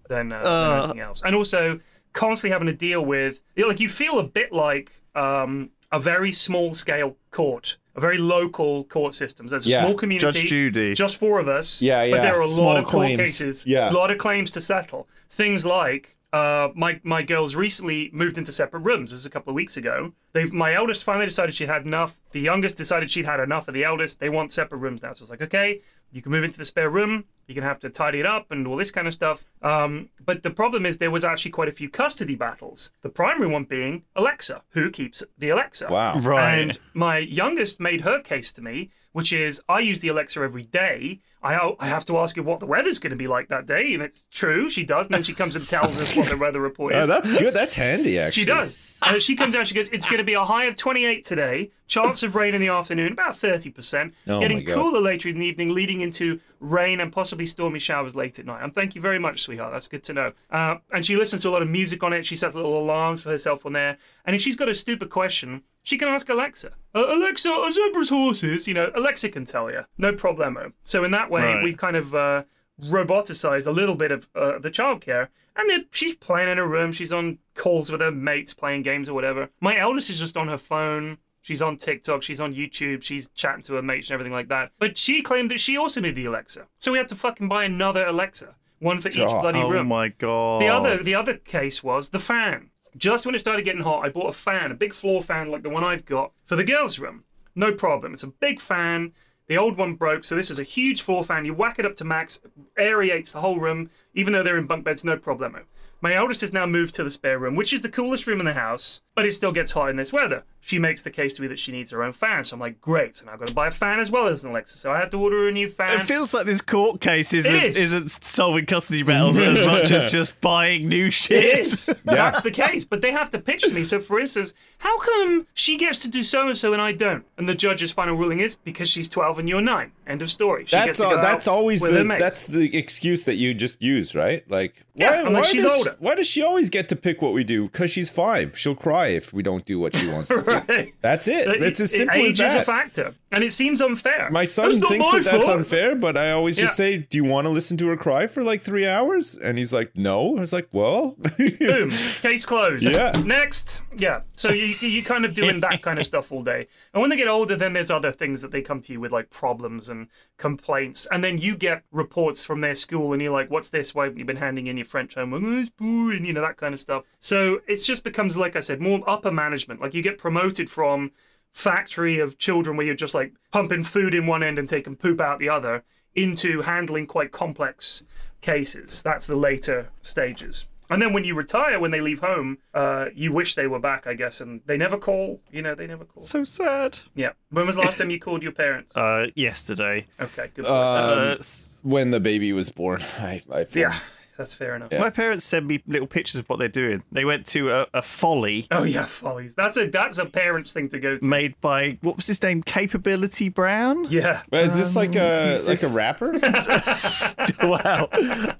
than, uh, than anything else. And also constantly having to deal with you know, like you feel a bit like um, a very small scale court. A very local court system. There's a Yeah. small community. Judge Judy. Just four of us. Yeah, yeah. But there are a Small lot of court cases. Yeah. A lot of claims to settle. Things like uh, my my girls recently moved into separate rooms. This was a couple of weeks ago. They my eldest finally decided she'd had enough. The youngest decided she'd had enough of the eldest. They want separate rooms now. So it's like, okay, you can move into the spare room. You're gonna have to tidy it up and all this kind of stuff. Um, but the problem is there was actually quite a few custody battles. The primary one being Alexa, who keeps the Alexa. Wow. Right. And my youngest made her case to me, which is I use the Alexa every day. I I have to ask her what the weather's going to be like that day, and it's true she does. And then she comes and tells us what the weather report Uh, [laughs] is. that's good. That's handy, actually. She does. Uh, she comes down. She goes. It's going to be a high of 28 today. Chance of rain in the afternoon, about 30 percent. Oh my Getting God. cooler later in the evening, leading into rain and possibly stormy showers late at night. And thank you very much, sweetheart. That's good to know. Uh, and she listens to a lot of music on it. She sets little alarms for herself on there. And if she's got a stupid question, she can ask Alexa. Uh, Alexa, are zebras horses? You know, Alexa can tell you. No problemo. So in that way, Right. we've kind of uh, roboticized a little bit of uh, the childcare. And then she's playing in her room. She's on calls with her mates, playing games or whatever. My eldest is just on her phone. She's on TikTok. She's on YouTube. She's chatting to her mates and everything like that. But she claimed that she also needed the Alexa. So we had to fucking buy another Alexa, one for each God. bloody oh room. Oh my god. The other the other case was the fan. Just when it started getting hot, I bought a fan, a big floor fan like the one I've got for the girls' room. No problem. It's a big fan. The old one broke, so this is a huge floor fan. You whack it up to max, aerates the whole room, even though they're in bunk beds, no problemo. My eldest has now moved to the spare room, which is the coolest room in the house, but it still gets hot in this weather. She makes the case to me that she needs her own fan, so I'm like, great. So now I've got to buy a fan as well as an Alexa. So I had to order a new fan. It feels like this court case isn't is. isn't solving custody battles as [laughs] much as just buying new shit. It is. [laughs] That's the case. But they have to pitch to me. So, for instance, how come she gets to do so and so and I don't? And the judge's final ruling is because she's 12 and you're 9. End of story. She That's gets to all, go that's always the that's the excuse that you just use, right? Like, Yeah, why, why she's does, older. Why does she always get to pick what we do? Because she's five. She'll cry if we don't do what she wants to [laughs] do. That's it. But It's as it- simple age as is a factor, and it seems unfair. My son That's thinks that that's unfair, but I always just Yeah. say, "Do you want to listen to her cry for like three hours?" And he's like, "No." I was like, "Well, [laughs] Boom. Case closed. Yeah. Next. Yeah. So you you kind of doing that kind of stuff all day, and when they get older, then there's other things that they come to you with, like problems and Um, complaints, and then you get reports from their school, and you're like, "What's this? Why haven't you been handing in your French homework? Oh, it's boring," you know that kind of stuff. So it just becomes, like I said, more upper management. Like you get promoted from factory of children where you're just like pumping food in one end and taking poop out the other into handling quite complex cases. That's the later stages. And then when you retire, when they leave home, uh, you wish they were back, I guess, and they never call. You know, they never call. So sad. Yeah. When was the last time you called your parents? Uh, yesterday. Okay, good. um, Uh, when the baby was born, [laughs] I, I yeah, that's fair enough. my parents send me little pictures of what they're doing. They went to a, a folly Oh yeah, follies. That's a that's a parent's thing to go to. made by what was his name? Capability Brown. Yeah. Well, is this like a he's like a rapper? [laughs] wow.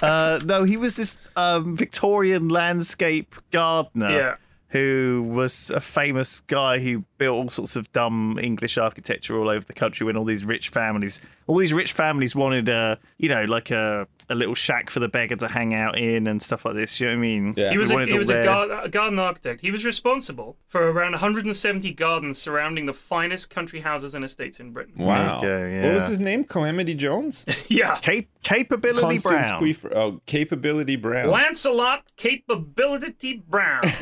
Uh, no, he was this um, Victorian landscape gardener. Yeah. Who was a famous guy who built all sorts of dumb English architecture all over the country when all these rich families, all these rich families wanted a, you know, like a, a little shack for the beggar to hang out in and stuff like this. You know what I mean? Yeah. He was a, he was a, gar- a garden architect. He was responsible for around 170 gardens surrounding the finest country houses and estates in Britain. Wow. There you go, What was his name? Calamity Jones. [laughs] Yeah. Cap- capability Constance Brown. Squeefer. Oh, Capability Brown. Lancelot Capability Brown. [laughs]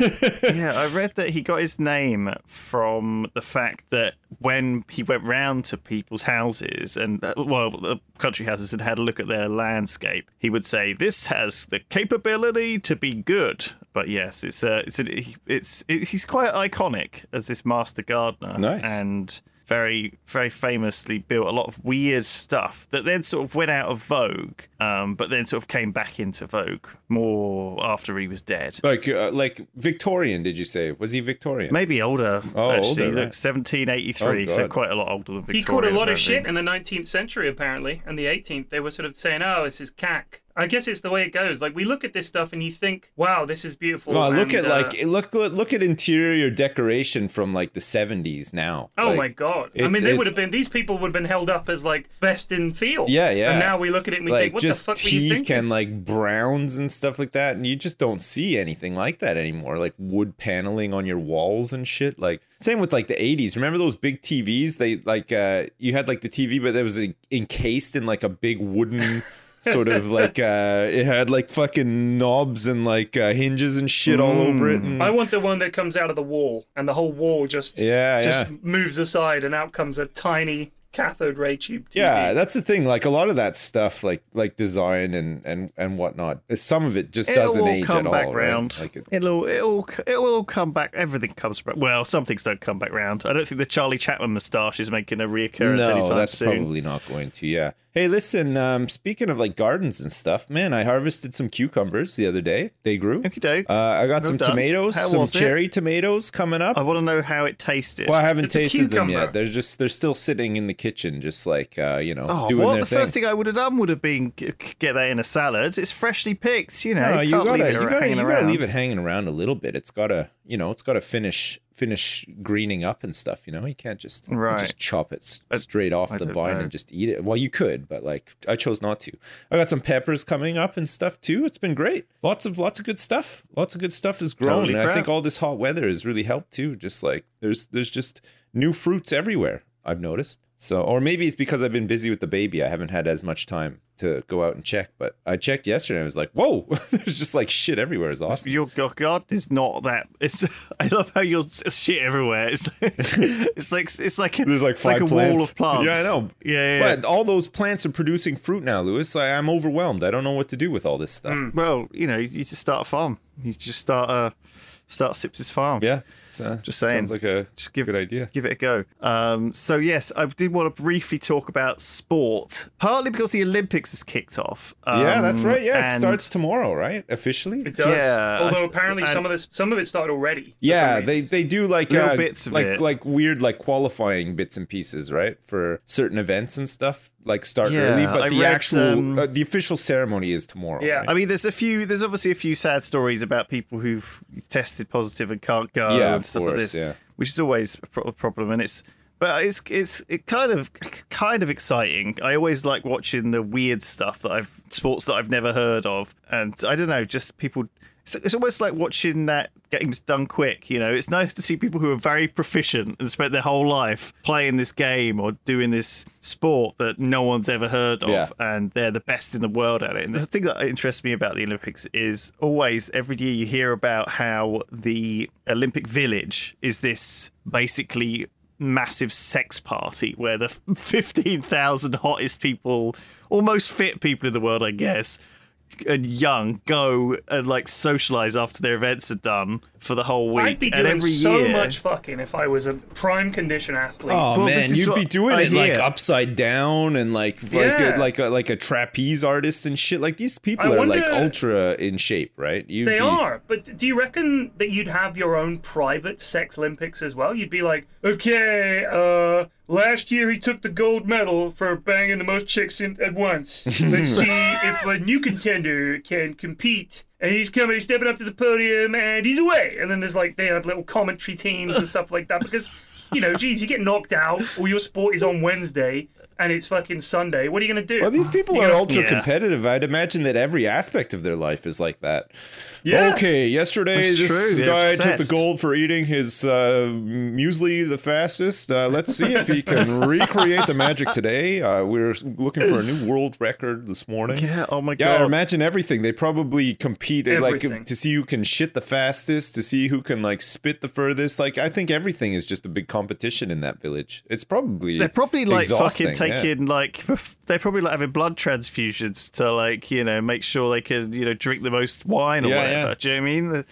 Yeah, I read that he got his name from the fact that when he went round to people's houses and, uh, well, the country houses and had a look at their landscape, he would say, "This has the capability to be good." But yes, it's uh, it's it's, it's he's quite iconic as this master gardener, Nice. and very very famously built a lot of weird stuff that then sort of went out of vogue, um, but then sort of came back into vogue more after he was dead. Like uh, like Victorian? Did you say? Was he Victorian? Maybe older. Oh, actually, older, look, right. 1783, Oh, so quite a lot older than Victorian. he caught a lot of shit in the 19th century, apparently, and the 18th. They were sort of saying, "Oh, this is cack." I guess it's the way it goes. Like we look at this stuff and you think, "Wow, this is beautiful." Well, look and, at uh, like look look look at interior decoration from like the seventies now. Oh Like, my god! I mean, they would have been. These people would have been held up as like best in field. Yeah, yeah. And now we look at it and we like think, "What the fuck were you thinking?" and like browns and stuff like that, and you just don't see anything like that anymore. Like wood paneling on your walls and shit. Like same with like the eighties. Remember those big TVs? They like uh you had like the TV, but it was encased in like a big wooden. [laughs] sort of [laughs] like uh it had like fucking knobs and like uh, hinges and shit all over it and I want the one that comes out of the wall, and the whole wall just yeah just yeah. moves aside, and out comes a tiny cathode ray tube. TV. Yeah, that's the thing. Like a lot of that stuff, like like design and and and whatnot, some of it just It'll doesn't all age come at back all. right? round. Like it- It'll it'll it'll all come back. Everything comes back. Well, some things don't come back round. I don't think the Charlie Chaplin moustache is making a reoccurrence no, anytime that's soon. probably not going to. Yeah. Hey, listen. Um, speaking of like gardens and stuff, man, I harvested some cucumbers the other day. They grew. Okey doke. Uh, I got some done. tomatoes, How some was it? cherry tomatoes coming up. I want to know how it tasted. well, I haven't It's tasted them yet. They're just they're still sitting in the kitchen, just like uh, you know, Oh, doing what? their The thing. first thing I would have done would have been get that in a salad. It's freshly picked, you know. No, you you can't gotta, leave it you gotta, hanging you gotta leave it hanging around a little bit. It's gotta, you know, it's gotta finish, finish greening up and stuff. You know, you can't just, Right. just chop it straight off I the vine know. and just eat it. Well, you could, but like, I chose not to. I got some peppers coming up and stuff too. It's been great. Lots of, lots of good stuff. Lots of good stuff is growing. And I think all this hot weather has really helped too. Just like there's, there's just new fruits everywhere. I've noticed. So, or maybe it's because I've been busy with the baby. I haven't had as much time to go out and check. But I checked yesterday. and I was like, whoa, [laughs] there's just like shit everywhere. It's awesome. Your God, God is not that. It's. [laughs] I love how you're shit everywhere. [laughs] It's. like, it's like it's like There's like it's like a five wall of plants. Yeah, I know. Yeah, yeah. But all those plants are producing fruit now, Lewis. I, I'm overwhelmed. I don't know what to do with all this stuff. Mm. Well, you know, you need to start a farm. You just start a start Sips's farm. Yeah, so, Just saying. Sounds like a Just give good idea. Give it a go. Um, so yes, I did want to briefly talk about sport, partly because the Olympics has kicked off. yeah, that's Um, right. Yeah, it starts tomorrow, right? Officially. It does. Yeah, Although apparently and- some of this, some of it started already. Yeah, they they do like Little uh, bits of like it. like weird like qualifying bits and pieces, right? For certain events and stuff, like start Yeah, early, but I the read, actual um, uh, the official ceremony is tomorrow. Yeah. right? I mean, there's a few. There's obviously a few sad stories about people who've tested positive and can't go Yeah, and stuff like this, yeah. which is always a pro- problem. And it's, but it's it's it kind of kind of exciting. I always like watching the weird stuff that I've sports that I've never heard of, and I don't know, just people. It's, it's almost like watching that games done quick. You know, it's nice to see people who are very proficient and spent their whole life playing this game or doing this sport that no one's ever heard of, Yeah. and they're the best in the world at it. And the thing that interests me about the Olympics is always every year you hear about how the Olympic Village is this basically massive sex party where the [laughs] 15,000 hottest people, almost fit people in the world, I guess, and young go and like socialize after their events are done for the whole week. I'd be and doing every so year, much fucking if I was a prime condition athlete. Oh Well, man, you'd be doing I it like upside down and like like Yeah. a, like a, like a trapeze artist and shit. Like these people I are like ultra in shape, right? You'd They be- are, but do you reckon that you'd have your own private sex Olympics as well? You'd be like, okay, uh, last year he took the gold medal for banging the most chicks in, at once. Let's [laughs] see if a new contender can compete. And he's coming, he's stepping up to the podium, and he's away. And then there's like, they have little commentary teams and stuff like that because. You know, geez, you get knocked out, or your sport is on Wednesday and it's fucking Sunday. What are you gonna do? Well, these people You are know- ultra Yeah. competitive. I'd imagine that every aspect of their life is like that. Yeah. Okay, yesterday That's this true, guy took the gold for eating his uh, muesli the fastest. Uh, let's see if he [laughs] can recreate the magic today. Uh, we're looking for a new world record this morning. Yeah, oh my god. Yeah, imagine everything. They probably compete Everything. like to see who can shit the fastest, to see who can like spit the furthest. Like I think everything is just a big competition in that village. It's probably They're probably like fucking yeah. taking like they're probably like having blood transfusions to like you know make sure they can you know drink the most wine or Yeah, whatever. yeah. Do you know what I mean?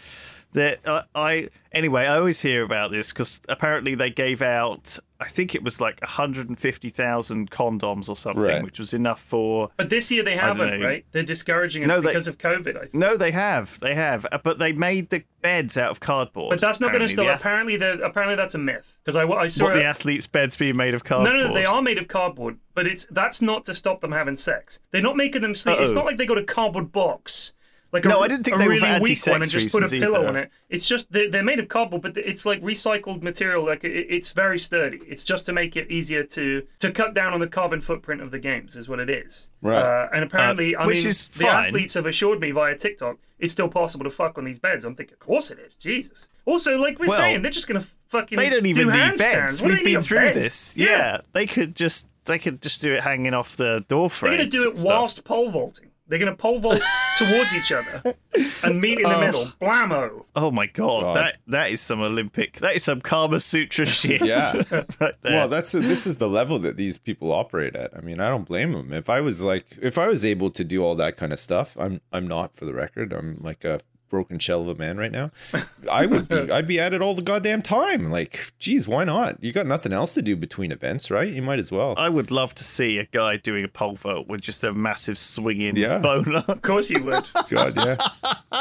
That uh, I anyway I always hear about this because apparently they gave out I think it was like 150,000 condoms or something, Right. which was enough for. But this year they haven't, right? They're discouraging it No, they- because of COVID, I think. No, they have, they have, uh, but they made the beds out of cardboard. But that's not going to stop. The Apparently, the apparently that's a myth because I, I saw what the athletes' beds being made of cardboard. no, no, they are made of cardboard, but it's that's not to stop them having sex. They're not making them sleep. It's Uh-oh. not like they got a cardboard box, like a, No, I didn't think a they were really for weak one, and just put a pillow either. on it. It's just they're, they're made of cardboard, but it's like recycled material. Like it, it's very sturdy. It's just to make it easier to to cut down on the carbon footprint of the games, is what it is. Right. Uh, and apparently, I which mean, the fine. athletes have assured me via TikTok it's still possible to fuck on these beds. I'm thinking, of course it is. Jesus. Also, like we're Well, saying, they're just gonna fucking They don't even do need beds. We've been through bed? this. Yeah. they could just they could just do it hanging off the door frame. They're going to do it whilst pole vaulting. They're going to pole vault [laughs] towards each other and meet in the oh. middle. Blammo. Oh my god, God. that that is some Olympic. That is some Kama Sutra shit. Yeah. [laughs] right. Well, that's this is the level that these people operate at. I mean, I don't blame them. If I was like, if I was able to do all that kind of stuff, I'm I'm not for the record. I'm like a broken shell of a man right now. [laughs] I would be. I'd be at it all the goddamn time. Like, geez, why not? You got nothing else to do between events, right? You might as well. I would love to see a guy doing a pole vault with just a massive swinging Yeah. boner. [laughs] Of course you would. God, yeah.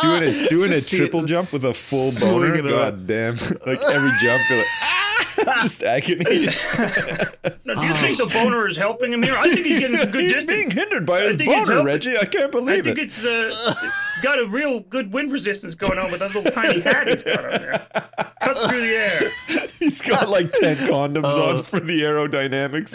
Doing a doing a Just see triple it jump with a full swinging boner. around. God damn. Like every jump, you're like, [laughs] [laughs] just agony. Now, do you think the boner is helping him here? I think he's getting some good [laughs] He's distance. being hindered by his think it's boner, helping. Reggie. I can't believe it. I believe think it. it's uh, He's got a real good wind resistance going on with that little tiny hat he's got on there. Cuts through the air. [laughs] He's got like 10 condoms on for the aerodynamics.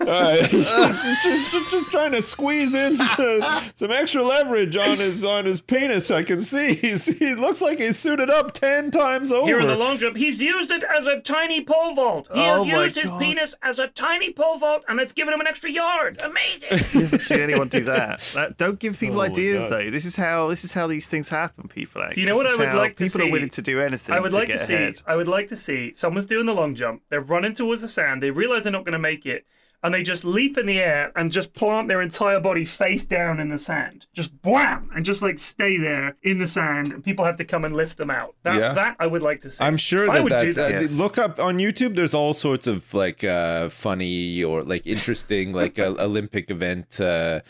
All right. just, just- just- just trying to squeeze in some, some extra leverage on his on his penis. I can see he's, he looks like he's suited up 10 times over. Here in the long jump, he's used it as a tiny pole vault. He Oh has my used his God. penis as a tiny pole vault, and it's given him an extra yard. Amazing. [laughs] never seen anyone do that. That- don't give people Oh ideas though. This is how this is how these things happen, people. Do you know what This I would like to people see? are willing to do anything I would to like get to see. ahead. I would like to see someone's doing the long jump. They're running towards the sand. They realize they're not going to make it, and they just leap in the air and just plant their entire body face down in the sand. Just wham, and just like stay there in the sand. And people have to come and lift them out. That Yeah. that I would like to see. I'm sure I that would do that. uh, Yes. look up on YouTube. There's all sorts of like uh, funny or like interesting like uh, [laughs] Olympic event uh,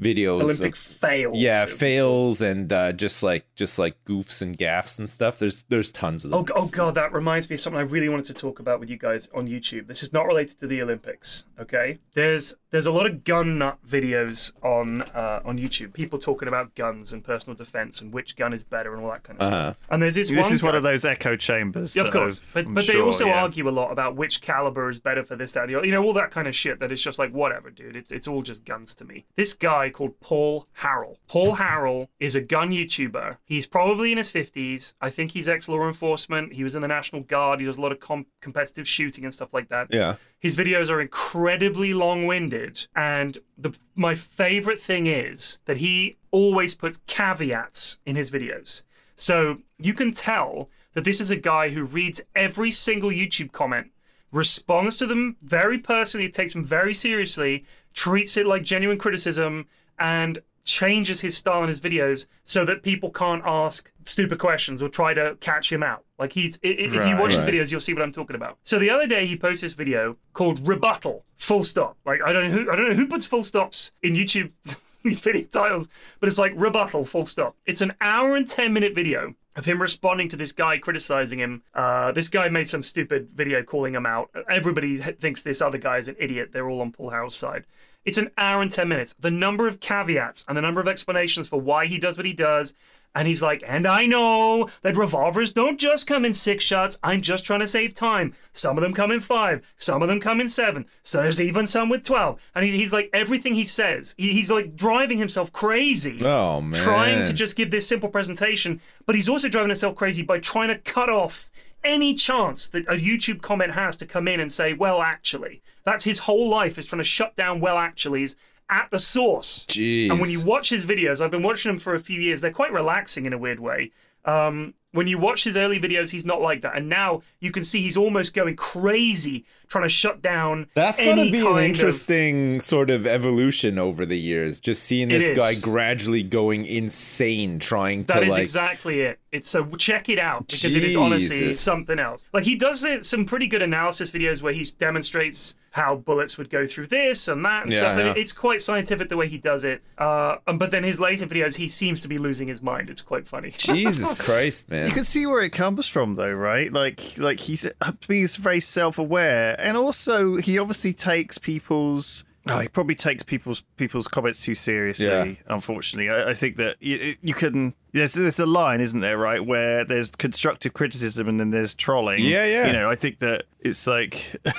videos. Olympic of- fails. yeah, fails and uh, just like just like goofs and gaffs and stuff. There's there's tons of them. Oh, oh god, that reminds me of something I really wanted to talk about with you guys on YouTube. This is not related to the Olympics, okay? There's there's a lot of gun nut videos on uh, on YouTube. People talking about guns and personal defense and which gun is better and all that kind of Uh-huh. stuff. And there's this, This one is one of those echo chambers. Yeah, of course, I've- but I'm but they also yeah. argue a lot about which caliber is better for this, that, and the other. You know, all that kind of shit. That it's just like whatever, dude. It's it's all just guns to me. This guy called Paul Harrell. Paul Harrell is a gun YouTuber. He's probably in his fifties. I think he's ex law enforcement. He was in the National Guard. He does a lot of com- competitive shooting and stuff like that. Yeah. His videos are incredibly long-winded, and the my favorite thing is that he always puts caveats in his videos. So you can tell that this is a guy who reads every single YouTube comment, responds to them very personally, takes them very seriously, treats it like genuine criticism, and changes his style in his videos so that people can't ask stupid questions or try to catch him out. Like he's, i- i- if you Right. watch his videos, you'll see what I'm talking about. So the other day he posted this video called "Rebuttal." Full stop. Like I don't know who I don't know who puts full stops in YouTube [laughs] these video titles, but it's like rebuttal. Full stop. It's an hour and ten minute video of him responding to this guy criticizing him. Uh, this guy made some stupid video calling him out. Everybody thinks this other guy is an idiot. They're all on Paul Harrell's side. It's an hour and 10 minutes. The number of caveats and the number of explanations for why he does what he does. And he's like, and I know that revolvers don't just come in six shots. I'm just trying to save time. Some of them come in five. Some of them come in seven. So there's even some with 12. And he, he's like, everything he says, he, he's like driving himself crazy Oh man. trying to just give this simple presentation, but he's also driving himself crazy by trying to cut off any chance that a YouTube comment has to come in and say, well, actually. That's his whole life is trying to shut down well, actuallys at the source. Jeez. And when you watch his videos, I've been watching them for a few years. They're quite relaxing in a weird way. Um, when you watch his early videos, he's not like that, and now you can see he's almost going crazy trying to shut down. That's going to be an of- interesting sort of evolution over the years. Just seeing this guy gradually going insane, trying That to is like. exactly it. It's so check it out because it is honestly something else. Like he does some pretty good analysis videos where he demonstrates how bullets would go through this and that and Yeah, stuff. And yeah. it's quite scientific the way he does it. Uh, and- but then his later videos, he seems to be losing his mind. It's quite funny. [laughs] Jesus Christ, man. You can see where it comes from, though, right? Like, like he's he's very self-aware, and also he obviously takes people's. Oh, he probably takes people's people's comments too seriously. Yeah. Unfortunately, I, I think that you, you can. There's there's a line, isn't there, right, where there's constructive criticism and then there's trolling. Yeah, yeah. You know, I think that it's like. [laughs]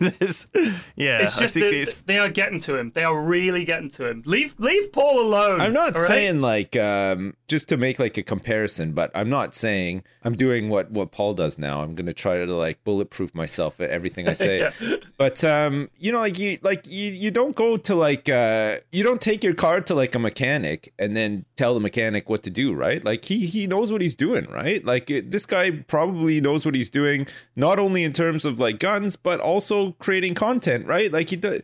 there's, yeah, It's just that it's they are getting to him. They are really getting to him. Leave leave Paul alone. I'm not all right? saying like um just to make like a comparison, but I'm not saying I'm doing what what Paul does now. I'm gonna try to like bulletproof myself at everything I say. [laughs] Yeah. But um, you know, like you like you you don't go to like uh you don't take your car to like a mechanic and then tell the mechanic what to do, right? Like he he knows what he's doing, right? Like it, this guy probably knows what he's doing, not only in terms of like guns, but also creating content, right? Like you do,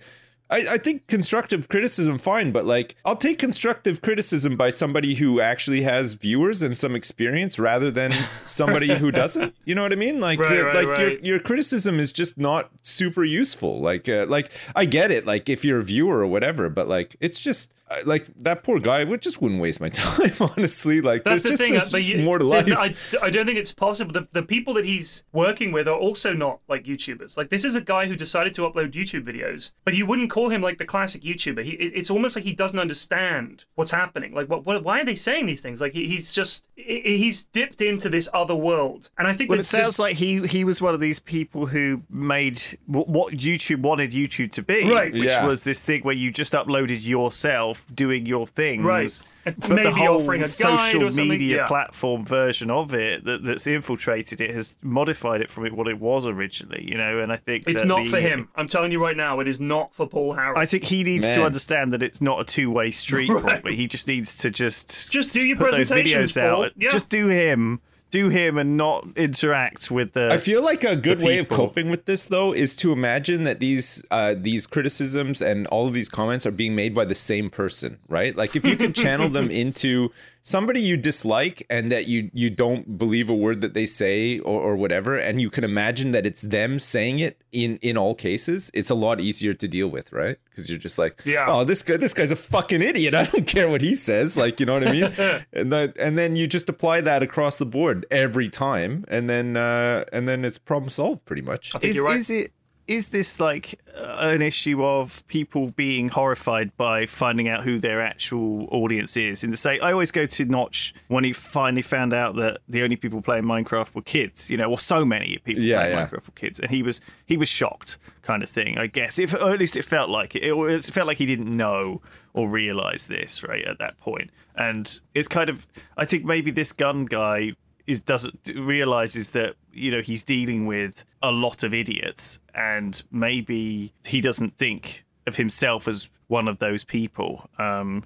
I, I think constructive criticism fine, but like I'll take constructive criticism by somebody who actually has viewers and some experience rather than [laughs] somebody who doesn't. You know what I mean? Like Right, right, like your your criticism is just not super useful. Like uh, like I get it. Like if you're a viewer or whatever, but like it's just I- like that poor guy would just wouldn't waste my [laughs] time. Honestly, like That's the just, thing. there's but just you- more to life. no- I, I don't think it's possible. The, the people that he's working with are also not like YouTubers. Like this is a guy who decided to upload YouTube videos, but you wouldn't call him like the classic YouTuber. He, it's almost like he doesn't understand what's happening. Like, what, what why are they saying these things? Like he, he's just he's dipped into this other world, and I think Well, that it sounds like he he was one of these people who made wh- what YouTube wanted YouTube to be, Right. Which Yeah. was this thing where you just uploaded yourself doing your things, Right. And But the whole offering a social media yeah. platform version of it that, that's infiltrated it has modified it from it what it was originally. You know, and I think it's that not the- for him. I'm telling you right now, it is not for Paul Harrell. I think he needs to understand that it's not a two-way street. [laughs] Right. Probably he just needs to just Just do your put those presentations, videos Paul. out. Yeah. Just do him, do him, and not interact with the. I feel like a good way of coping with this, though, is to imagine that these uh, these criticisms and all of these comments are being made by the same person, right? Like if you can channel them [laughs] into somebody you dislike and that you you don't believe a word that they say or, or whatever, and you can imagine that it's them saying it in in all cases, it's a lot easier to deal with, right? Because you're just like, Yeah. oh, this guy this guy's a fucking idiot. I don't care what he says, like you know what I mean? [laughs] and that and then you just apply that across the board every time, and then uh, and then it's problem solved pretty much. I think is, you're right. is it is this like an issue of people being horrified by finding out who their actual audience is? And to say, I always go to Notch when he finally found out that the only people playing Minecraft were kids. You know, or so many people Yeah, playing yeah. Minecraft were kids, and he was he was shocked, kind of thing. I guess, if or at least it felt like it. It, felt like he didn't know or realize this right at that point, and it's kind of. I think maybe this gun guy is doesn't realizes that you know he's dealing with a lot of idiots and maybe he doesn't think of himself as one of those people. Um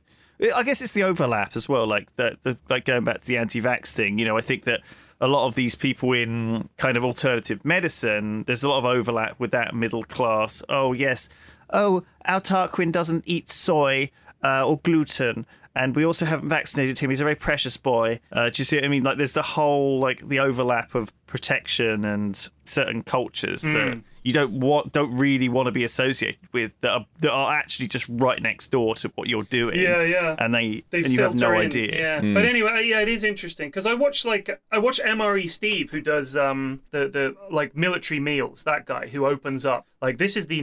i guess it's the overlap as well like that the like going back to the anti-vax thing you know i think that a lot of these people in kind of alternative medicine there's a lot of overlap with that middle class. Oh yes. Oh our tarquin doesn't eat soy uh, or gluten and we also haven't vaccinated him. He's a very precious boy. Uh, do you see what I mean? Like, there's the whole like the overlap of protection and certain cultures Hmm. that you don't want, don't really want to be associated with that are, that are actually just right next door to what you're doing. Yeah, yeah. And they, They and you have no in, idea. Yeah, Hmm. but anyway, yeah, it is interesting because I watch like I watch MRE Steve who does um the the like military meals. That guy who opens up like this is the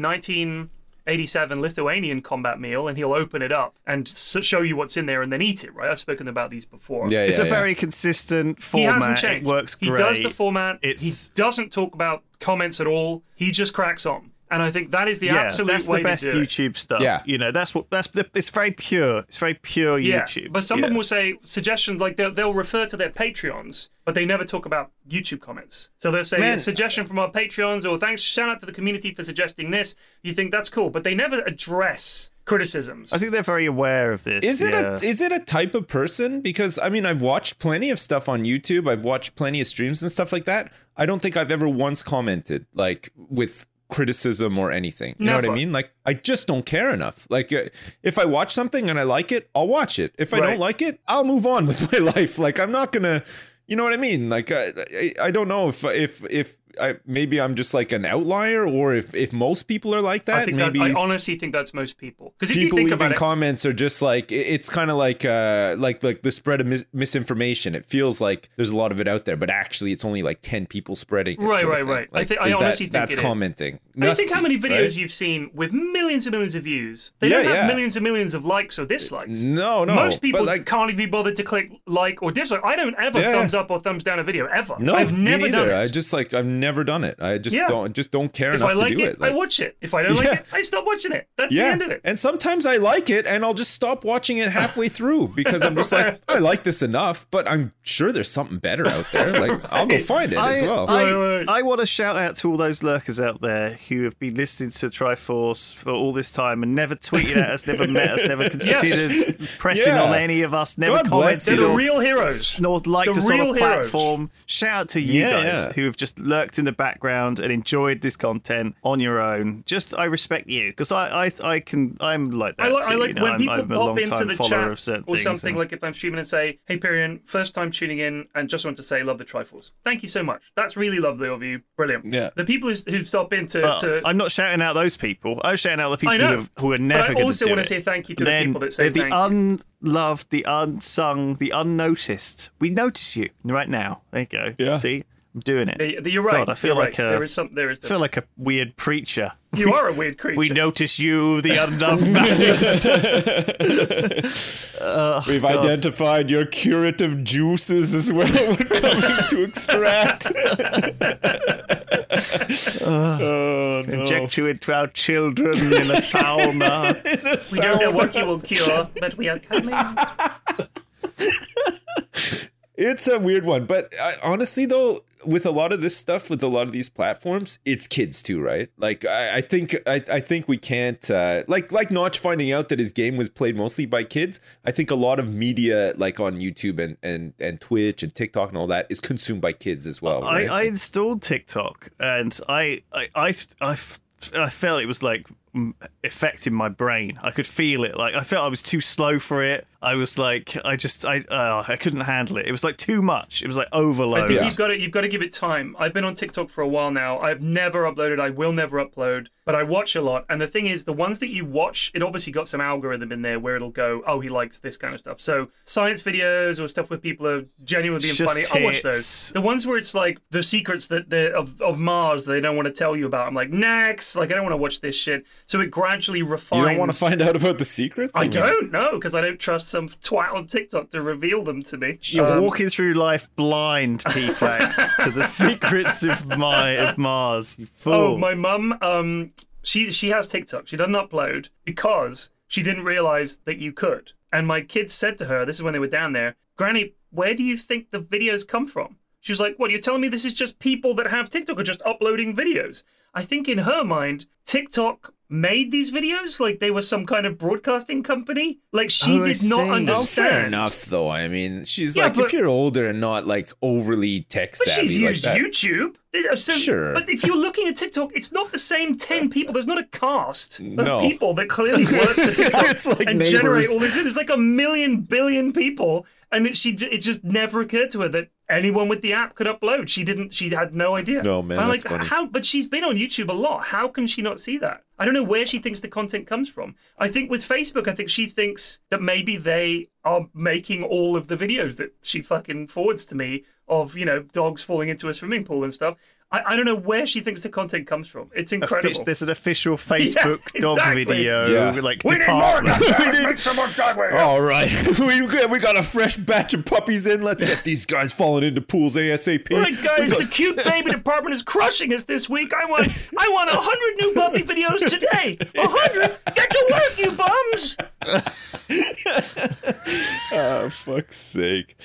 1987 Lithuanian combat meal, and he'll open it up and show you what's in there and then eat it. Right? I've spoken about these before. Yeah, It's yeah, a yeah. very consistent He format. hasn't changed. It works He does the format. It's- He doesn't talk about comments at all. He just cracks on, and I think that is the yeah, absolute that's way the best to do it. YouTube stuff. Yeah. you know, that's what that's the, it's very pure. It's very pure Yeah, YouTube. but some yeah. of them will say suggestions like they'll, they'll refer to their Patreons, but they never talk about YouTube comments. So they'll say Man. a suggestion from our Patreons or thanks, shout out to the community for suggesting this. You think that's cool, but they never address criticisms. I think they're very aware of this. Is it yeah. a is it a type of person? Because I mean, I've watched plenty of stuff on YouTube. I've watched plenty of streams and stuff like that. I don't think I've ever once commented like with criticism or anything. You know what I mean? Like I just don't care enough. Like uh, if I watch something and I like it, I'll watch it. If I Right. don't like it, I'll move on [laughs] with my life. Like I'm not gonna. You know what I mean? Like I, I, I don't know if if if I maybe I'm just like an outlier or if if most people are like that. I think maybe that, I honestly think that's most people. Because if you people think leaving it, comments are just like it's kind of like uh like like the spread of mis- misinformation it feels like there's a lot of it out there but actually it's only like 10 people spreading it Right, right, right. I Like, I is that- honestly think that's it is. commenting I think how many videos right? you've seen with millions and millions of views. They Yeah, don't have yeah. millions and millions of likes or dislikes. no no Most people like can't even be bothered to click like or dislike. I don't ever Yeah. thumbs up or thumbs down a video ever. no I've never done it. I just like I've never done it I just Yeah. don't just don't care if enough I like to do it, it I watch it. If I don't like it, I stop watching it. That's the end of it. and sometimes I like it, and I'll just stop watching it halfway through because I'm just like, [laughs] I like this enough, but I'm sure there's something better out there. Like, I'll go [laughs] find it I, as well. I, Right, right. I want to shout out to all those lurkers out there who have been listening to Triforce for all this time and never tweeted at us, never met us, never [laughs] considered pressing Yeah. on any of us, never God commented They're the real heroes. nor liked The us on real a heroes. platform. Shout out to you Yeah, guys yeah. who have just lurked in the background and enjoyed this content on your own, just I respect you because I, I I can I'm like that I like, too. I like you know? when I'm, people I'm a pop into the chat or things something and- like if I'm streaming and say, "Hey, Pyrion, first time tuning in and just want to say love the Triforce. Thank you so much. That's really lovely of you. Brilliant. Yeah. The people who, who stop in to, But to I'm not shouting out those people. I'm shouting out the people know. who, have, who are never but I also do want it. to say thank you to the then people that say they're the thank you. unloved, the unsung, the unnoticed. We notice you right now. There you go. Yeah. See, I'm doing it. The- the- You're right. God, I feel You're like right. a, there is some. There is. I feel like a weird preacher. you are a weird [laughs] creature. We notice you, the unloved [laughs] masses. [laughs] We've God. identified your curative juices as well. We're coming to extract. oh, no. Inject you into our children in a sauna. We don't know what you will cure, but we are coming. It's a weird one, but uh, honestly, though, with a lot of this stuff, with a lot of these platforms, it's kids too, right? Like, I, I think, I, I think we can't, uh, like, like Notch finding out that his game was played mostly by kids. I think a lot of media, like on YouTube and and and Twitch and TikTok and all that, is consumed by kids as well. I, right? I installed TikTok and I, I, I, I, f- I felt it was like affecting my brain. I could feel it. Like I felt I was too slow for it. I was like, I just, I, uh, I couldn't handle it. It was like too much. It was like overload. I think Yeah. you've got to you've got to give it time. I've been on TikTok for a while now. I've never uploaded. I will never upload, but I watch a lot. And the thing is, the ones that you watch, it obviously got some algorithm in there where it'll go, oh, he likes this kind of stuff. So science videos or stuff where people are genuinely being It's funny, just I'll watch those. The ones where it's like the secrets that they of of Mars they don't want to tell you about. I'm like, next. Like I don't want to watch this shit. So it gradually refines. you don't want to find out about the secrets? I mean, don't know because I don't trust some twat on TikTok to reveal them to me. You're Um, walking through life blind, P-Flax, [laughs] to the secrets of my of Mars. You fool. Oh, my mum, um, she she has TikTok. She doesn't upload because she didn't realize that you could. And my kids said to her, this is when they were down there, Granny, where do you think the videos come from? She was like, What, you're telling me this is just people that have TikTok are just uploading videos? I think in her mind, TikTok made these videos like they were some kind of broadcasting company. Like she Oh, I did not see. Oh, understand. Fair enough, though. I mean, she's Yeah, like, but- if you're older and not like overly tech savvy But savvy she's like used that, YouTube. Uh, so, Sure. But if you're looking at TikTok, it's not the same 10 [laughs] people. There's not a cast of No. people that clearly work for [laughs] TikTok It's like and neighbors. generate all these. It's like a million billion people. And it, she, it just never occurred to her that anyone with the app could upload. She didn't. She had no idea. No, man, I'm that's like, funny. how? But she's been on YouTube a lot. How can she not see that? I don't know where she thinks the content comes from. I think with Facebook, I think she thinks that maybe they are making all of the videos that she fucking forwards to me of you know dogs falling into a swimming pool and stuff. I, I don't know where she thinks the content comes from. It's Offic- incredible. There's an official [laughs] Facebook dog exactly. video, Yeah. like we need more. [laughs] department. Make some more dog videos. All right, [laughs] we we got a fresh batch of puppies in. Let's get these guys falling into pools asap. All right, guys, the cute baby department is crushing us this week. I want, I want a hundred new puppy videos today. A hundred. Get to work, you bums. [laughs] Oh, fuck's sake!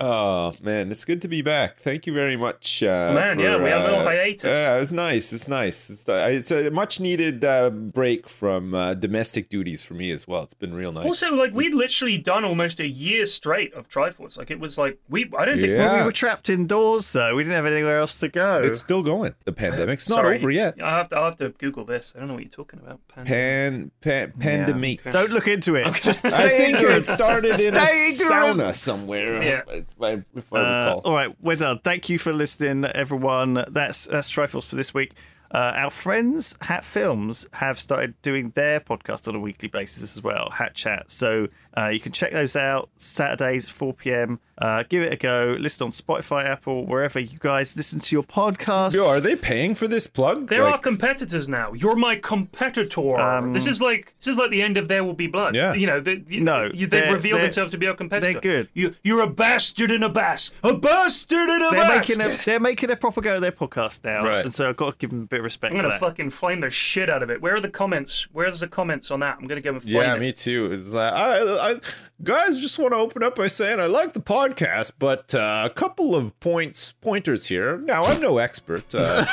Oh man, it's good to be back. Thank you very much. Uh, Man, yeah, we had a little uh, hiatus. Yeah, it was nice. It's nice. It's, uh, it's a much needed uh, break from uh, domestic duties for me as well. It's been real nice. Also, like we'd literally done almost a year straight of Triforce. Like it was like we. I don't think. Yeah. We were trapped indoors though. We didn't have anywhere else to go. it's still going. The pandemic's not Sorry. over yet. I have to. I have to Google this. I don't know what you're talking about. Pan- Pan, pan pandemic. Don't look into it. Just I stay think it started in a sauna somewhere. Yeah. If I, if I Uh, all right, well done. Thank you for listening, everyone. That's that's Triforce for this week. Uh, our friends Hat Films have started doing their podcast on a weekly basis as well, Hat Chat. So uh, you can check those out Saturdays at 4 p.m. Uh, give it a go. Listen on Spotify, Apple, wherever you guys listen to your podcasts. Yo, are they paying for this plug? There Like- are competitors now. You're my competitor. this is like this is like the end of There Will Be Blood. Yeah. You know, the, you, No, you, they've revealed themselves to be our competitor. they're good. You, you're a bastard and a bast. A bastard and a they're bast. making a they're making a proper go of their podcast now, Right. and so I've got to give them a bit of respect I'm gonna fucking flame the shit out of it. Where are the comments? Where's the comments on that? I'm gonna go and flame Yeah, it. me too. It's like I, I guys just want to open up by saying I like the podcast, but uh, a couple of points pointers here. Now I'm no expert. Uh,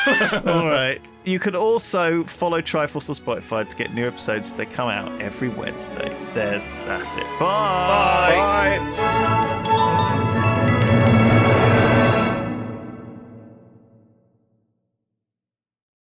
[laughs] All right. You can also follow Triforce on Spotify to get new episodes. They come out every Wednesday. There's that's it. Bye. bye.